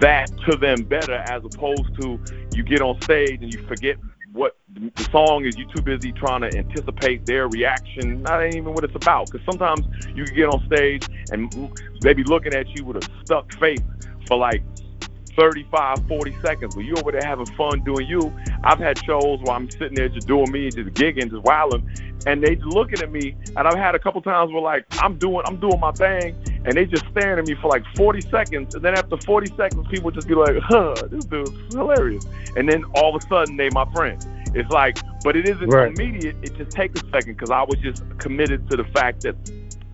that to them better as opposed to you get on stage and you forget what the song is. You're too busy trying to anticipate their reaction. Not even what it's about. Because sometimes you can get on stage and they be looking at you with a stuck face for like 35, 40 seconds. But you over there having fun doing you. I've had shows where I'm sitting there just doing me, just gigging, just wilding, and they just looking at me. And I've had a couple times where like I'm doing, I'm doing my thing, and they just staring at me for like 40 seconds. And then after 40 seconds, people just be like, "Huh, this dude's hilarious." And then all of a sudden, they my friend. It's like, but it isn't Right. immediate. It just takes a second because I was just committed to the fact that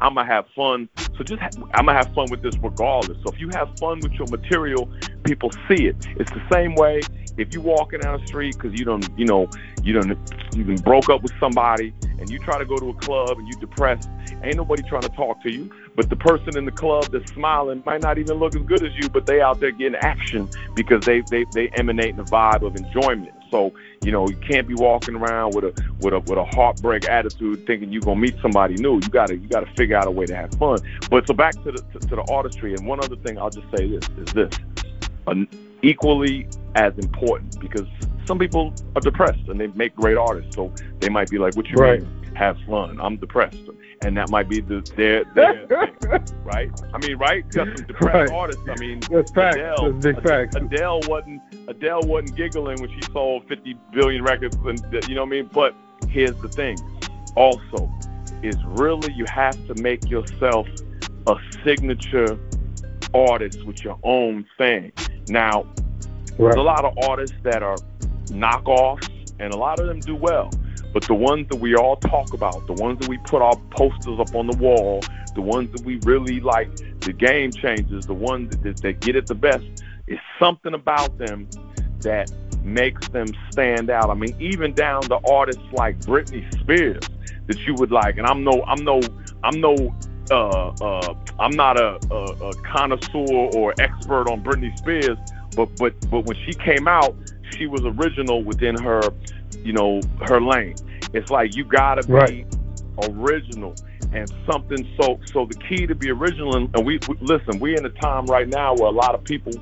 I'm gonna have fun. So just ha- I'm gonna have fun with this regardless. So if you have fun with your material, people see it. It's the same way if you're walking down the street because you don't, you know, you don't, you been broke up with somebody and you try to go to a club and you're depressed. Ain't nobody trying to talk to you, but the person in the club that's smiling might not even look as good as you, but they out there getting action because they they they emanate the vibe of enjoyment. So you know you can't be walking around with a with a with a heartbreak attitude, thinking you're gonna meet somebody new. You gotta you gotta figure out a way to have fun. But so back to the to, to the artistry, and one other thing I'll just say this is this, equally as important because some people are depressed and they make great artists, so they might be like, "What you Right. mean? Have fun? I'm depressed." And that might be the their, their thing, right? I mean, right? Got some depressed Right. artists. I mean, That's facts. Adele, That's big facts. Adele wasn't Adele wasn't giggling when she sold 50 billion records, and you know what I mean. But here's the thing, also, is really you have to make yourself a signature artist with your own thing. Now, there's a lot of artists that are knockoffs, and a lot of them do well. But the ones that we all talk about, the ones that we put our posters up on the wall, the ones that we really like, the game changers, the ones that, that, that get it the best, is something about them that makes them stand out. I mean, even down to artists like Britney Spears that you would like, and I'm no, I'm no, I'm no, uh, uh, I'm not a, a, a connoisseur or expert on Britney Spears, but but but when she came out, she was original within her, you know, her lane. It's like you gotta be Right. original and something. So so the key to be original, and, we, we listen. We're in a time right now where a lot of people,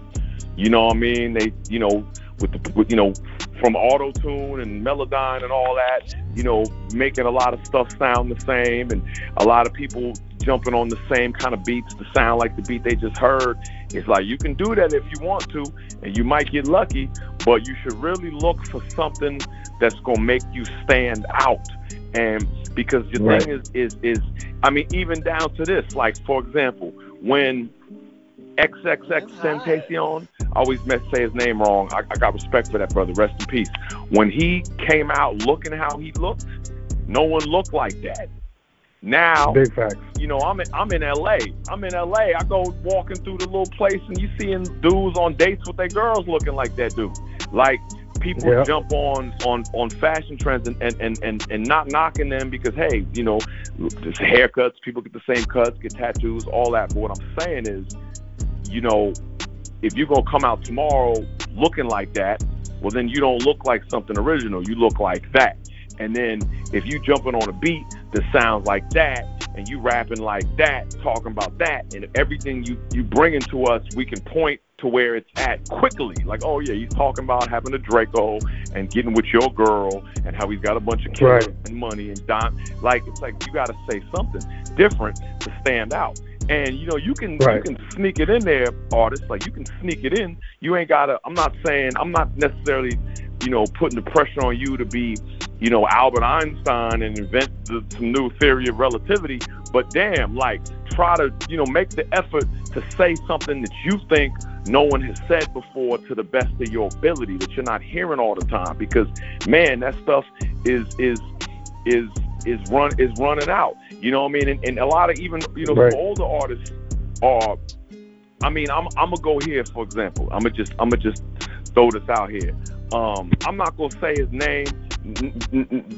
you know, what I mean, they, you know, with the, with, you know, from auto tune and melodyne and all that, you know, making a lot of stuff sound the same, and a lot of people jumping on the same kind of beats to sound like the beat they just heard. It's like you can do that if you want to, and you might get lucky, but you should really look for something that's gonna make you stand out. And because the Right. thing is, is, is, I mean, even down to this, like for example, when XXX Tentacion, I always mess say his name wrong. I, I got respect for that brother. Rest in peace. When he came out looking how he looked, no one looked like that. Now, Big facts. you know, I'm in I'm in LA. I'm in LA. I go walking through the little place and you seeing dudes on dates with their girls looking like that dude. Like people Yeah. jump on on on fashion trends and, and and and and not knocking them because hey, you know, there's haircuts, people get the same cuts, get tattoos, all that. But what I'm saying is, you know, if you're gonna come out tomorrow looking like that, well then you don't look like something original. You look like that. And then if you jumping on a beat that sounds like that, and you rapping like that, talking about that, and everything you you bringing to us, we can point to where it's at quickly. Like, oh yeah, he's talking about having a Draco and getting with your girl, and how he's got a bunch of kids Right. and money and don. Like it's like you got to say something different to stand out. And you know you can Right. you can sneak it in there, artists. Like you can sneak it in. You ain't gotta. I'm not saying. I'm not necessarily, you know, putting the pressure on you to be, you know, Albert Einstein and invent the, some new theory of relativity. But damn, like try to, you know, make the effort to say something that you think no one has said before to the best of your ability that you're not hearing all the time. Because man, that stuff is is is is run is running out. You know what I mean? And, and a lot of even you know Right. some older artists are. I mean, I'm I'm gonna go here for example. I'm gonna just I'm gonna just throw this out here. Um, I'm not gonna say his name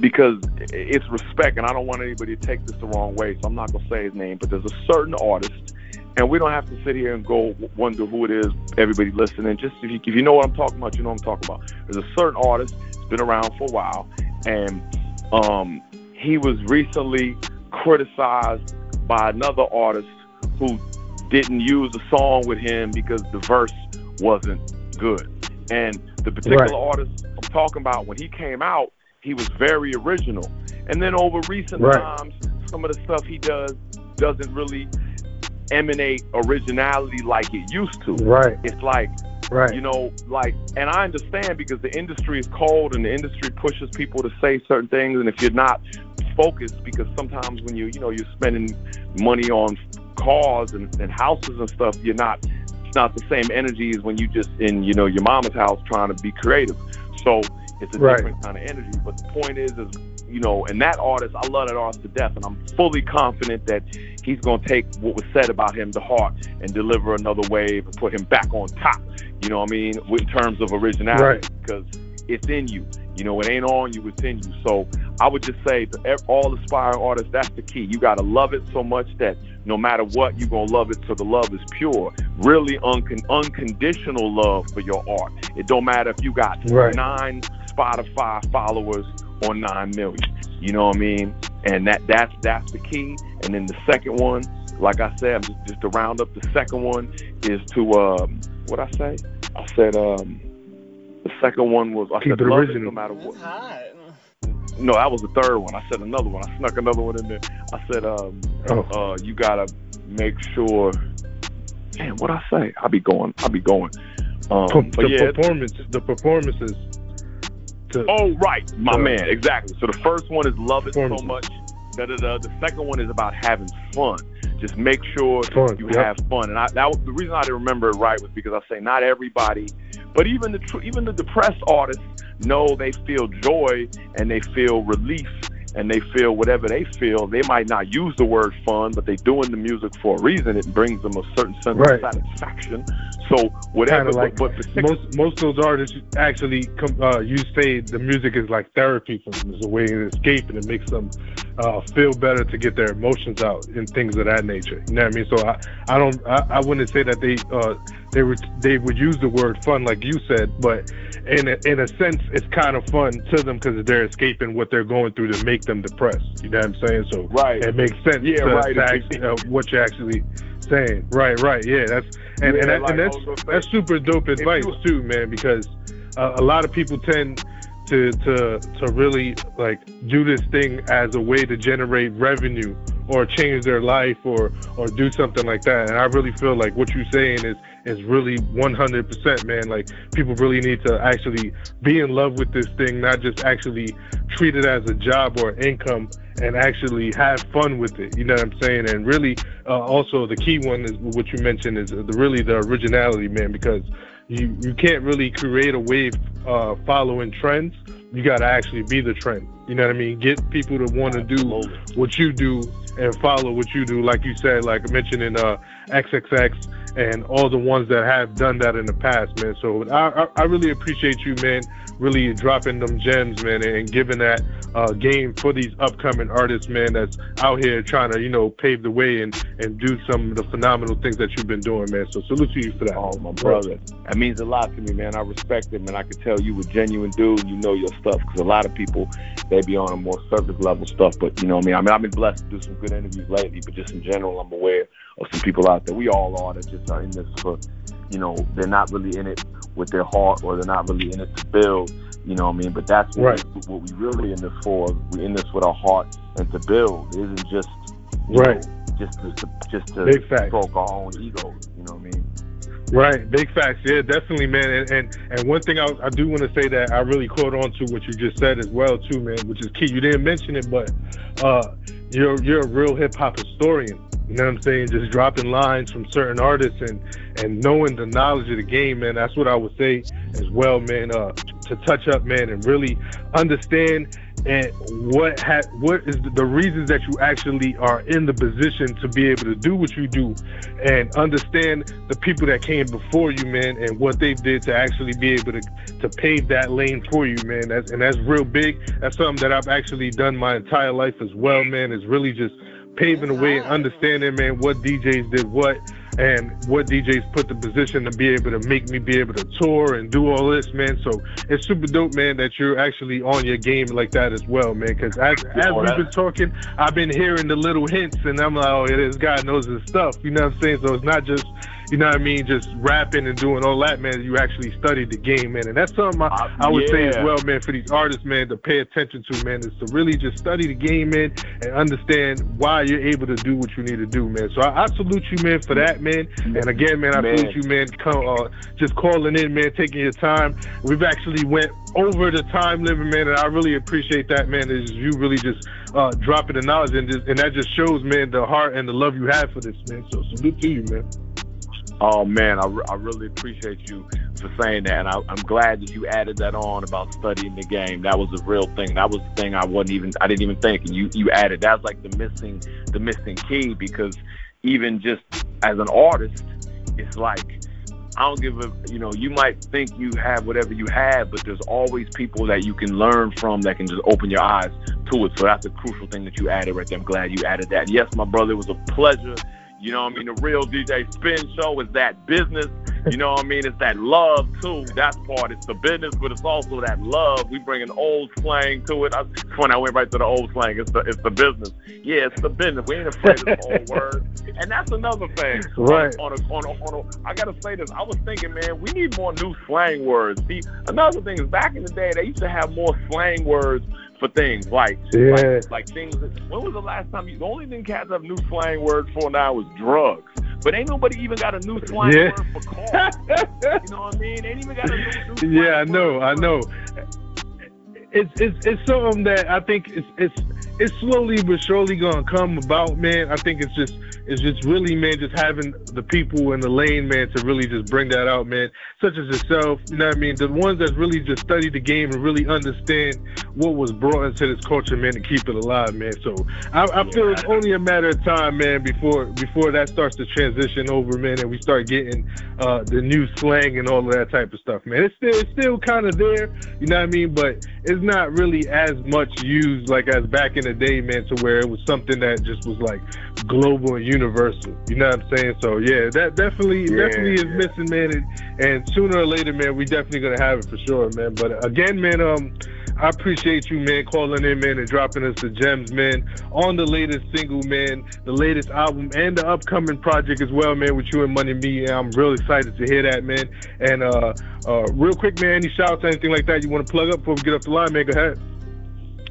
because it's respect, and I don't want anybody to take this the wrong way, so I'm not gonna say his name. But there's a certain artist, and we don't have to sit here and go wonder who it is. Everybody listening, just if you, if you know what I'm talking about, you know what I'm talking about. There's a certain artist, it's been around for a while, and um, he was recently criticized by another artist who didn't use a song with him because the verse wasn't good. And the particular Right. artist I'm talking about, when he came out, he was very original. And then over recent Right. times, some of the stuff he does doesn't really emanate originality like it used to. Right. It's like Right. you know, like, and I understand because the industry is cold and the industry pushes people to say certain things. And if you're not focused, because sometimes when you, you know, you're spending money on cars and, and houses and stuff, you're not, not the same energy as when you just in, you know, your mama's house trying to be creative. So it's a Right. different kind of energy. But the point is, is, you know, and that artist, I love that artist to death. And I'm fully confident that he's going to take what was said about him to heart and deliver another wave and put him back on top. You know what I mean? In terms of originality, Right. because it's in you. You know, it ain't on you, it's in you. So I would just say to all aspiring artists, that's the key. You got to love it so much that no matter what, you're going to love it so the love is pure. Really uncon- unconditional love for your art. It don't matter if you got Right. nine Spotify followers or nine million. You know what I mean? And that that's that's the key. And then the second one, like I said, just, just to round up, the second one is to um, what I say? I said um, the second one was I Keep said love it original. no matter what. No, that was the third one. I said another one. I snuck another one in there. I said, um, Oh. uh, you gotta make sure. Man, what I say? I'll be going. I'll be going. Um, Per- but the yeah, performance, the performances. To, Oh, right, my So- man, exactly. So the first one is love it so much. Da, da, da. The second one is about having fun. Just make sure Fun, you yep. have fun. And I, that was, the reason I didn't remember it right was because I say not everybody, but even the tr- even the depressed artists know they feel joy and they feel relief and they feel whatever they feel. They might not use the word fun, but they doing the music for a reason. It brings them a certain sense Right. of satisfaction. So whatever, like but, but most most of those artists actually come. Uh, you say the music is like therapy for them. It's a way of escape, and it makes them uh, feel better to get their emotions out and things of that nature. You know what I mean? So I, I don't I, I wouldn't say that they uh, they would they would use the word fun like you said, but in a, in a sense, it's kind of fun to them because they're escaping what they're going through to make them depressed. You know what I'm saying? So Right. it makes sense. Yeah, to, right. actually, uh, what you're actually saying. Right, right. Yeah, that's and Yeah, and, that, like and that's was gonna say, that's super dope advice you- too, man. Because uh, a lot of people tend to to to really like do this thing as a way to generate revenue or change their life or or do something like that. And I really feel like what you're saying is is really 100%, man. Like people really need to actually be in love with this thing, not just actually treat it as a job or income and actually have fun with it. You know what I'm saying? And really, uh, also the key one is what you mentioned is the, really the originality, man, because you, you can't really create a wave uh, following trends. You got to actually be the trend. You know what I mean? Get people to want to do what you do and follow what you do. Like you said, like mentioning uh, XXX and all the ones that have done that in the past, man. So I, I, I really appreciate you, man, really dropping them gems, man, and giving that uh, game for these upcoming artists, man, that's out here trying to, you know, pave the way and, and do some of the phenomenal things that you've been doing, man. So salute to you for that. Oh, my brother. That means a lot to me, man. I respect it, man. I can tell you a genuine dude. You know your stuff because a lot of people they be on a more surface level stuff. But you know what I mean. I mean, I've been blessed to do some good interviews lately. But just in general, I'm aware of some people out there. We all are that just are in this for, you know, they're not really in it with their heart or they're not really in it to build. You know what I mean? But that's what, Right. we, what we really in this for. We're in this with our heart and to build. It isn't just Right. know, just to, just to Big facts. stroke our own egos. You know what I mean? Right, big facts. Yeah, definitely, man. And and, and one thing I, I do want to say that I really caught on to what you just said as well, too, man, which is key. You didn't mention it, but uh, you're you're a real hip hop historian. You know what I'm saying? Just dropping lines from certain artists and and knowing the knowledge of the game, man. That's what I would say as well, man. Uh, to touch up, man, and really understand and what ha- what is the reasons that you actually are in the position to be able to do what you do, and understand the people that came before you, man, and what they did to actually be able to to pave that lane for you, man. That's, and that's real big. That's something that I've actually done my entire life as well, man. Is really just paving the way and understanding, man, what DJs did what and what DJs put the position to be able to make me be able to tour and do all this, man. So it's super dope, man, that you're actually on your game like that as well, man. Because as, as we've been talking, I've been hearing the little hints, and I'm like, oh, yeah, this guy knows his stuff. You know what I'm saying? So it's not just, you know what I mean, just rapping and doing all that, man. You actually studied the game, man. And that's something I, I would say as well, man, for these artists, man, to pay attention to, man, is to really just study the game, man, and understand why you're able to do what you need to do, man. So I, I salute you, man, for that, man. And again, man, I Man. salute you, man, come, uh, just calling in, man, taking your time. We've actually went over the time limit, man, and I really appreciate that, man. Is you really just uh, dropping the knowledge, and, just, and that just shows, man, the heart and the love you have for this, man. So salute to you, man. Oh man, I, re- I really appreciate you for saying that, and I, I'm glad that you added that on about studying the game. That was a real thing. That was the thing I wasn't even I didn't even think, and you you added that's like the missing the missing key because even just as an artist, it's like I don't give a you know you might think you have whatever you have, but there's always people that you can learn from that can just open your eyes to it. So that's a crucial thing that you added right there. I'm glad you added that. Yes, my brother, it was a pleasure. You know what I mean? The real DJ Spin Show is that business. You know what I mean? It's that love too. That part. It's the business, but it's also that love. We bring an old slang to it. I, funny. I went right to the old slang. It's the it's the business. Yeah, it's the business. We ain't afraid of the old word. And that's another thing. Right. On a, on a, on a, I gotta say this. I was thinking, man, we need more new slang words. See, another thing is back in the day, they used to have more slang words for things like Yeah. like, like things. That, when was the last time you? The only thing cats have new slang words for now is drugs. But ain't nobody even got a new slang Yeah. word for car. you know what I mean? Ain't even got a new. new Yeah, I know, I know. It's it's it's something that I think it's it's it's slowly but surely gonna come about, man. I think it's just it's just really, man, just having the people in the lane, man, to really just bring that out, man. Such as yourself, you know what I mean? The ones that really just study the game and really understand what was brought into this culture, man, to keep it alive, man. So I, I feel it's only a matter of time, man, before before that starts to transition over, man, and we start getting uh, the new slang and all of that type of stuff, man. It's still it's still kind of there, you know what I mean? But it's not really as much used like as back in the day, man, to where it was something that just was like global and universal. You know what I'm saying? So yeah, that definitely Yeah, definitely is missing, man. And, and sooner or later, man, we definitely gonna have it for sure, man. But again, man, um, I appreciate you, man, calling in, man, and dropping us the gems, man, on the latest single, man, the latest album, and the upcoming project as well, man, with you and Money B. And I'm real excited to hear that, man. And uh, uh, real quick, man, any shouts, anything like that you want to plug up before we get off the line, man? Go ahead.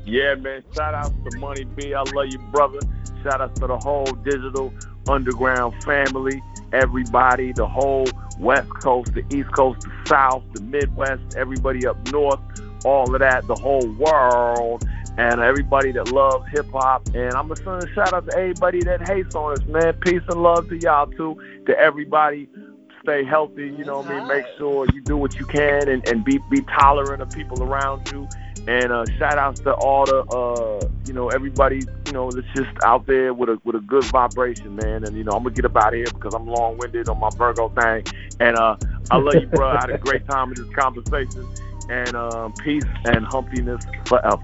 Yeah, man. Shout out to Money B. I love you, brother. Shout out to the whole digital underground family, everybody, the whole West Coast, the East Coast, the South, the Midwest, everybody up north, all of that, the whole world, and everybody that loves hip hop. And I'm gonna send a shout out to everybody that hates on us, man. Peace and love to y'all too. To everybody stay healthy, you know what I mean? Make sure you do what you can and, and be be tolerant of people around you. And uh, shout outs to all the uh, you know, everybody, you know, that's just out there with a with a good vibration, man. And you know, I'm gonna get up out of here because I'm long winded on my Virgo thing. And uh I love you, bro. I had a great time in this conversation. And um, peace and humpiness forever.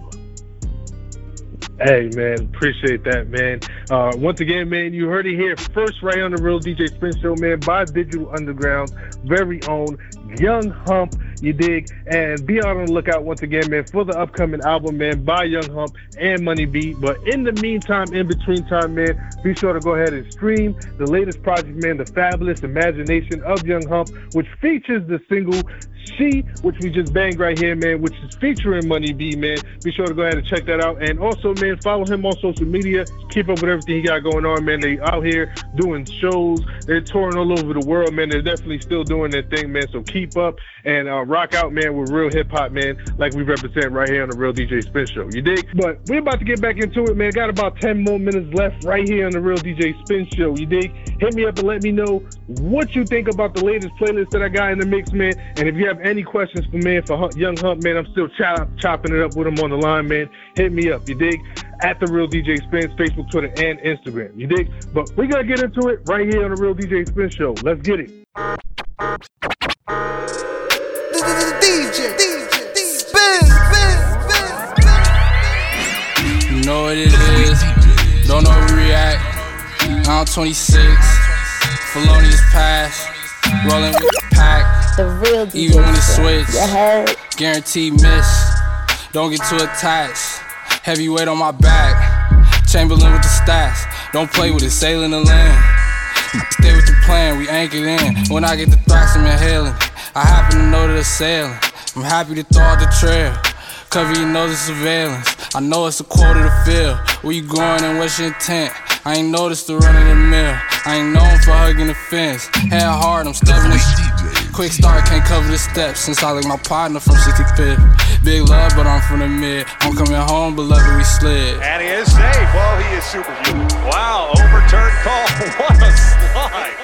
Hey man, appreciate that man. Uh, once again, man, you heard it here first, right on the Real DJ Spin Show, man, by Digital Underground, very own Young Hump. You dig? And be on the lookout once again, man, for the upcoming album, man, by Young Hump and Money B. But in the meantime, in between time, man, be sure to go ahead and stream the latest project, man, The Fabulous Imagination of Young Hump, which features the single She, which we just banged right here, man, which is featuring Money B, man. Be sure to go ahead and check that out. And also, man, follow him on social media. Keep up with everything he got going on, man. They out here doing shows. They're touring all over the world, man. They're definitely still doing their thing, man. So keep up and uh, rock out, man, with real hip hop, man, like we represent right here on the Real DJ Spin Show. You dig? But we're about to get back into it, man. Got about 10 more minutes left right here on the Real DJ Spin Show. You dig? Hit me up and let me know what you think about the latest playlist that I got in the mix, man. And if you have any questions for man, for Young Hump, man, I'm still chop, chopping it up with him on the line, man. Hit me up. You dig? At the Real DJ Spins, Facebook, Twitter, and Instagram. You dig? But we gotta get into it right here on the Real DJ Spin Show. Let's get it. DJ, DJ, You know what it is. Don't overreact. I'm 26. Felonious pass. Rolling with the pack. The real DJ Even when it's Spins. switch. You heard? Guaranteed miss. Don't get too attached. Heavyweight on my back. Chamberlain with the stats. Don't play with it. Sailing the land. Stay with the plan. We anchored in. When I get the thrax, I'm inhaling. I happen to know that it's sailing. I'm happy to throw out the trail. Cover your nose of surveillance. I know it's a quarter to fill. Where you going and what's your intent? I ain't noticed the run of the mill. I ain't known for hugging the fence. Head hard, I'm stepping it. Quick start, can't cover the steps. Since I like my partner from 65th. Big love, but I'm from the mid. I'm coming home, beloved, we slid. And he is safe. Well, he is superhuman. Wow, overturned call. What a slide.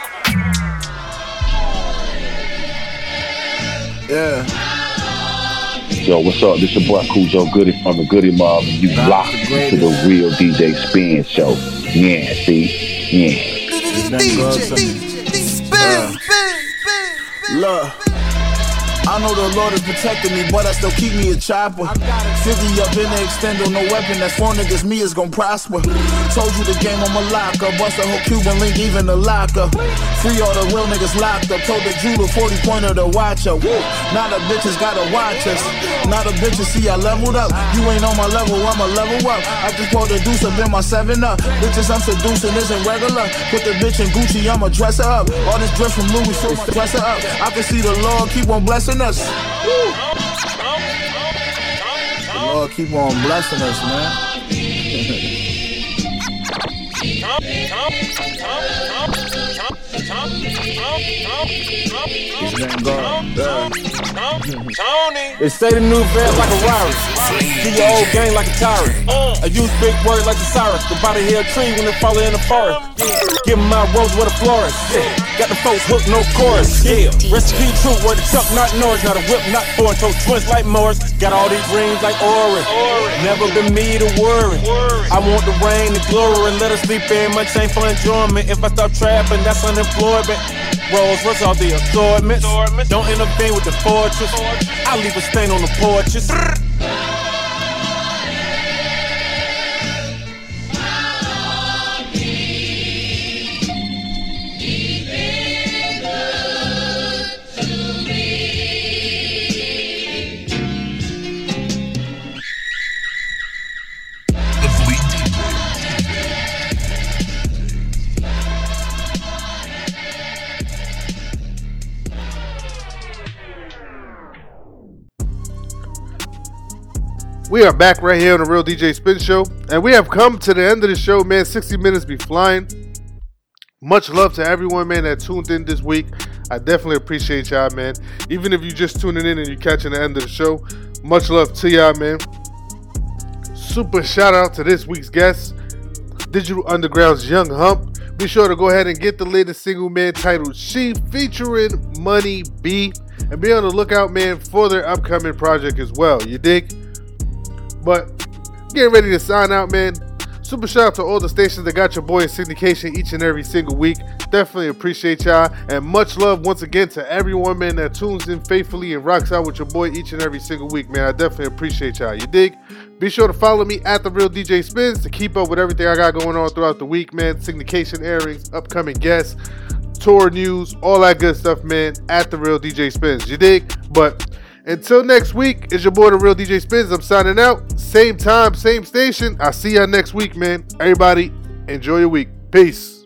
Yeah. Yo, what's up? This is your boy Khujo Goodie from the Goodie Mob, and you locked to the real DJ Spin Show. Yeah, see? Yeah. DJ spin, spin, Look. I know the Lord is protecting me, but I still keep me a chopper. 50 up in the extender, no weapon that's for niggas, me is gon' prosper. Told you the game on my locker, bust a whole Cuban link, even the locker. Free all the real niggas locked up, told the jeweler 40 pointer to watch her. Woo. Now the bitches gotta watch us. Now the bitches see I leveled up. You ain't on my level, I'ma level up. I just pulled the deuce up in my 7 up. Bitches I'm seducing isn't regular. Put the bitch in Gucci, I'ma dress her up. All this dress from Louis, so dress her up. I can see the Lord keep on blessing us. Woo. The Lord keep on blessing us, man. His name God. They say the new fans like a Rari. See your old gang like a tyrant. I use big words like the Cyrus. The body here a tree when it fall in the forest. Give my rose with a florist. Yeah. Got the folks hooked, no chorus. Yeah. Recipe true, where the truck not noise. Not a whip, not foreign. Toast twins like Morris. Got all these rings like Ori. Never been me to worry. I want the rain, the glory, and let us sleep in. Much ain't for enjoyment. If I stop trapping, that's unemployment. Rolls, what's all the assortments? Don't intervene with the fortress. I leave a stain on the porches. We are back right here on the Real DJ Spin Show, and we have come to the end of the show, man. 60 minutes be flying. Much love to everyone, man, that tuned in this week. I definitely appreciate y'all, man. Even if you just tuning in and you're catching the end of the show, much love to y'all, man. Super shout out to this week's guest, Digital Underground's Young Hump. Be sure to go ahead and get the latest single, man, titled She, featuring Money B. And be on the lookout, man, for their upcoming project as well. You dig? But getting ready to sign out, man. Super shout out to all the stations that got your boy in syndication each and every single week. Definitely appreciate y'all. And much love once again to everyone, man, that tunes in faithfully and rocks out with your boy each and every single week, man. I definitely appreciate y'all. You dig? Be sure to follow me at the Real DJ Spins to keep up with everything I got going on throughout the week, man. Syndication airings, upcoming guests, tour news, all that good stuff, man. At the Real DJ Spins. You dig? But until next week, it's your boy the Real DJ Spins. I'm signing out. Same time, same station. I'll see y'all next week, man. Everybody, enjoy your week. Peace.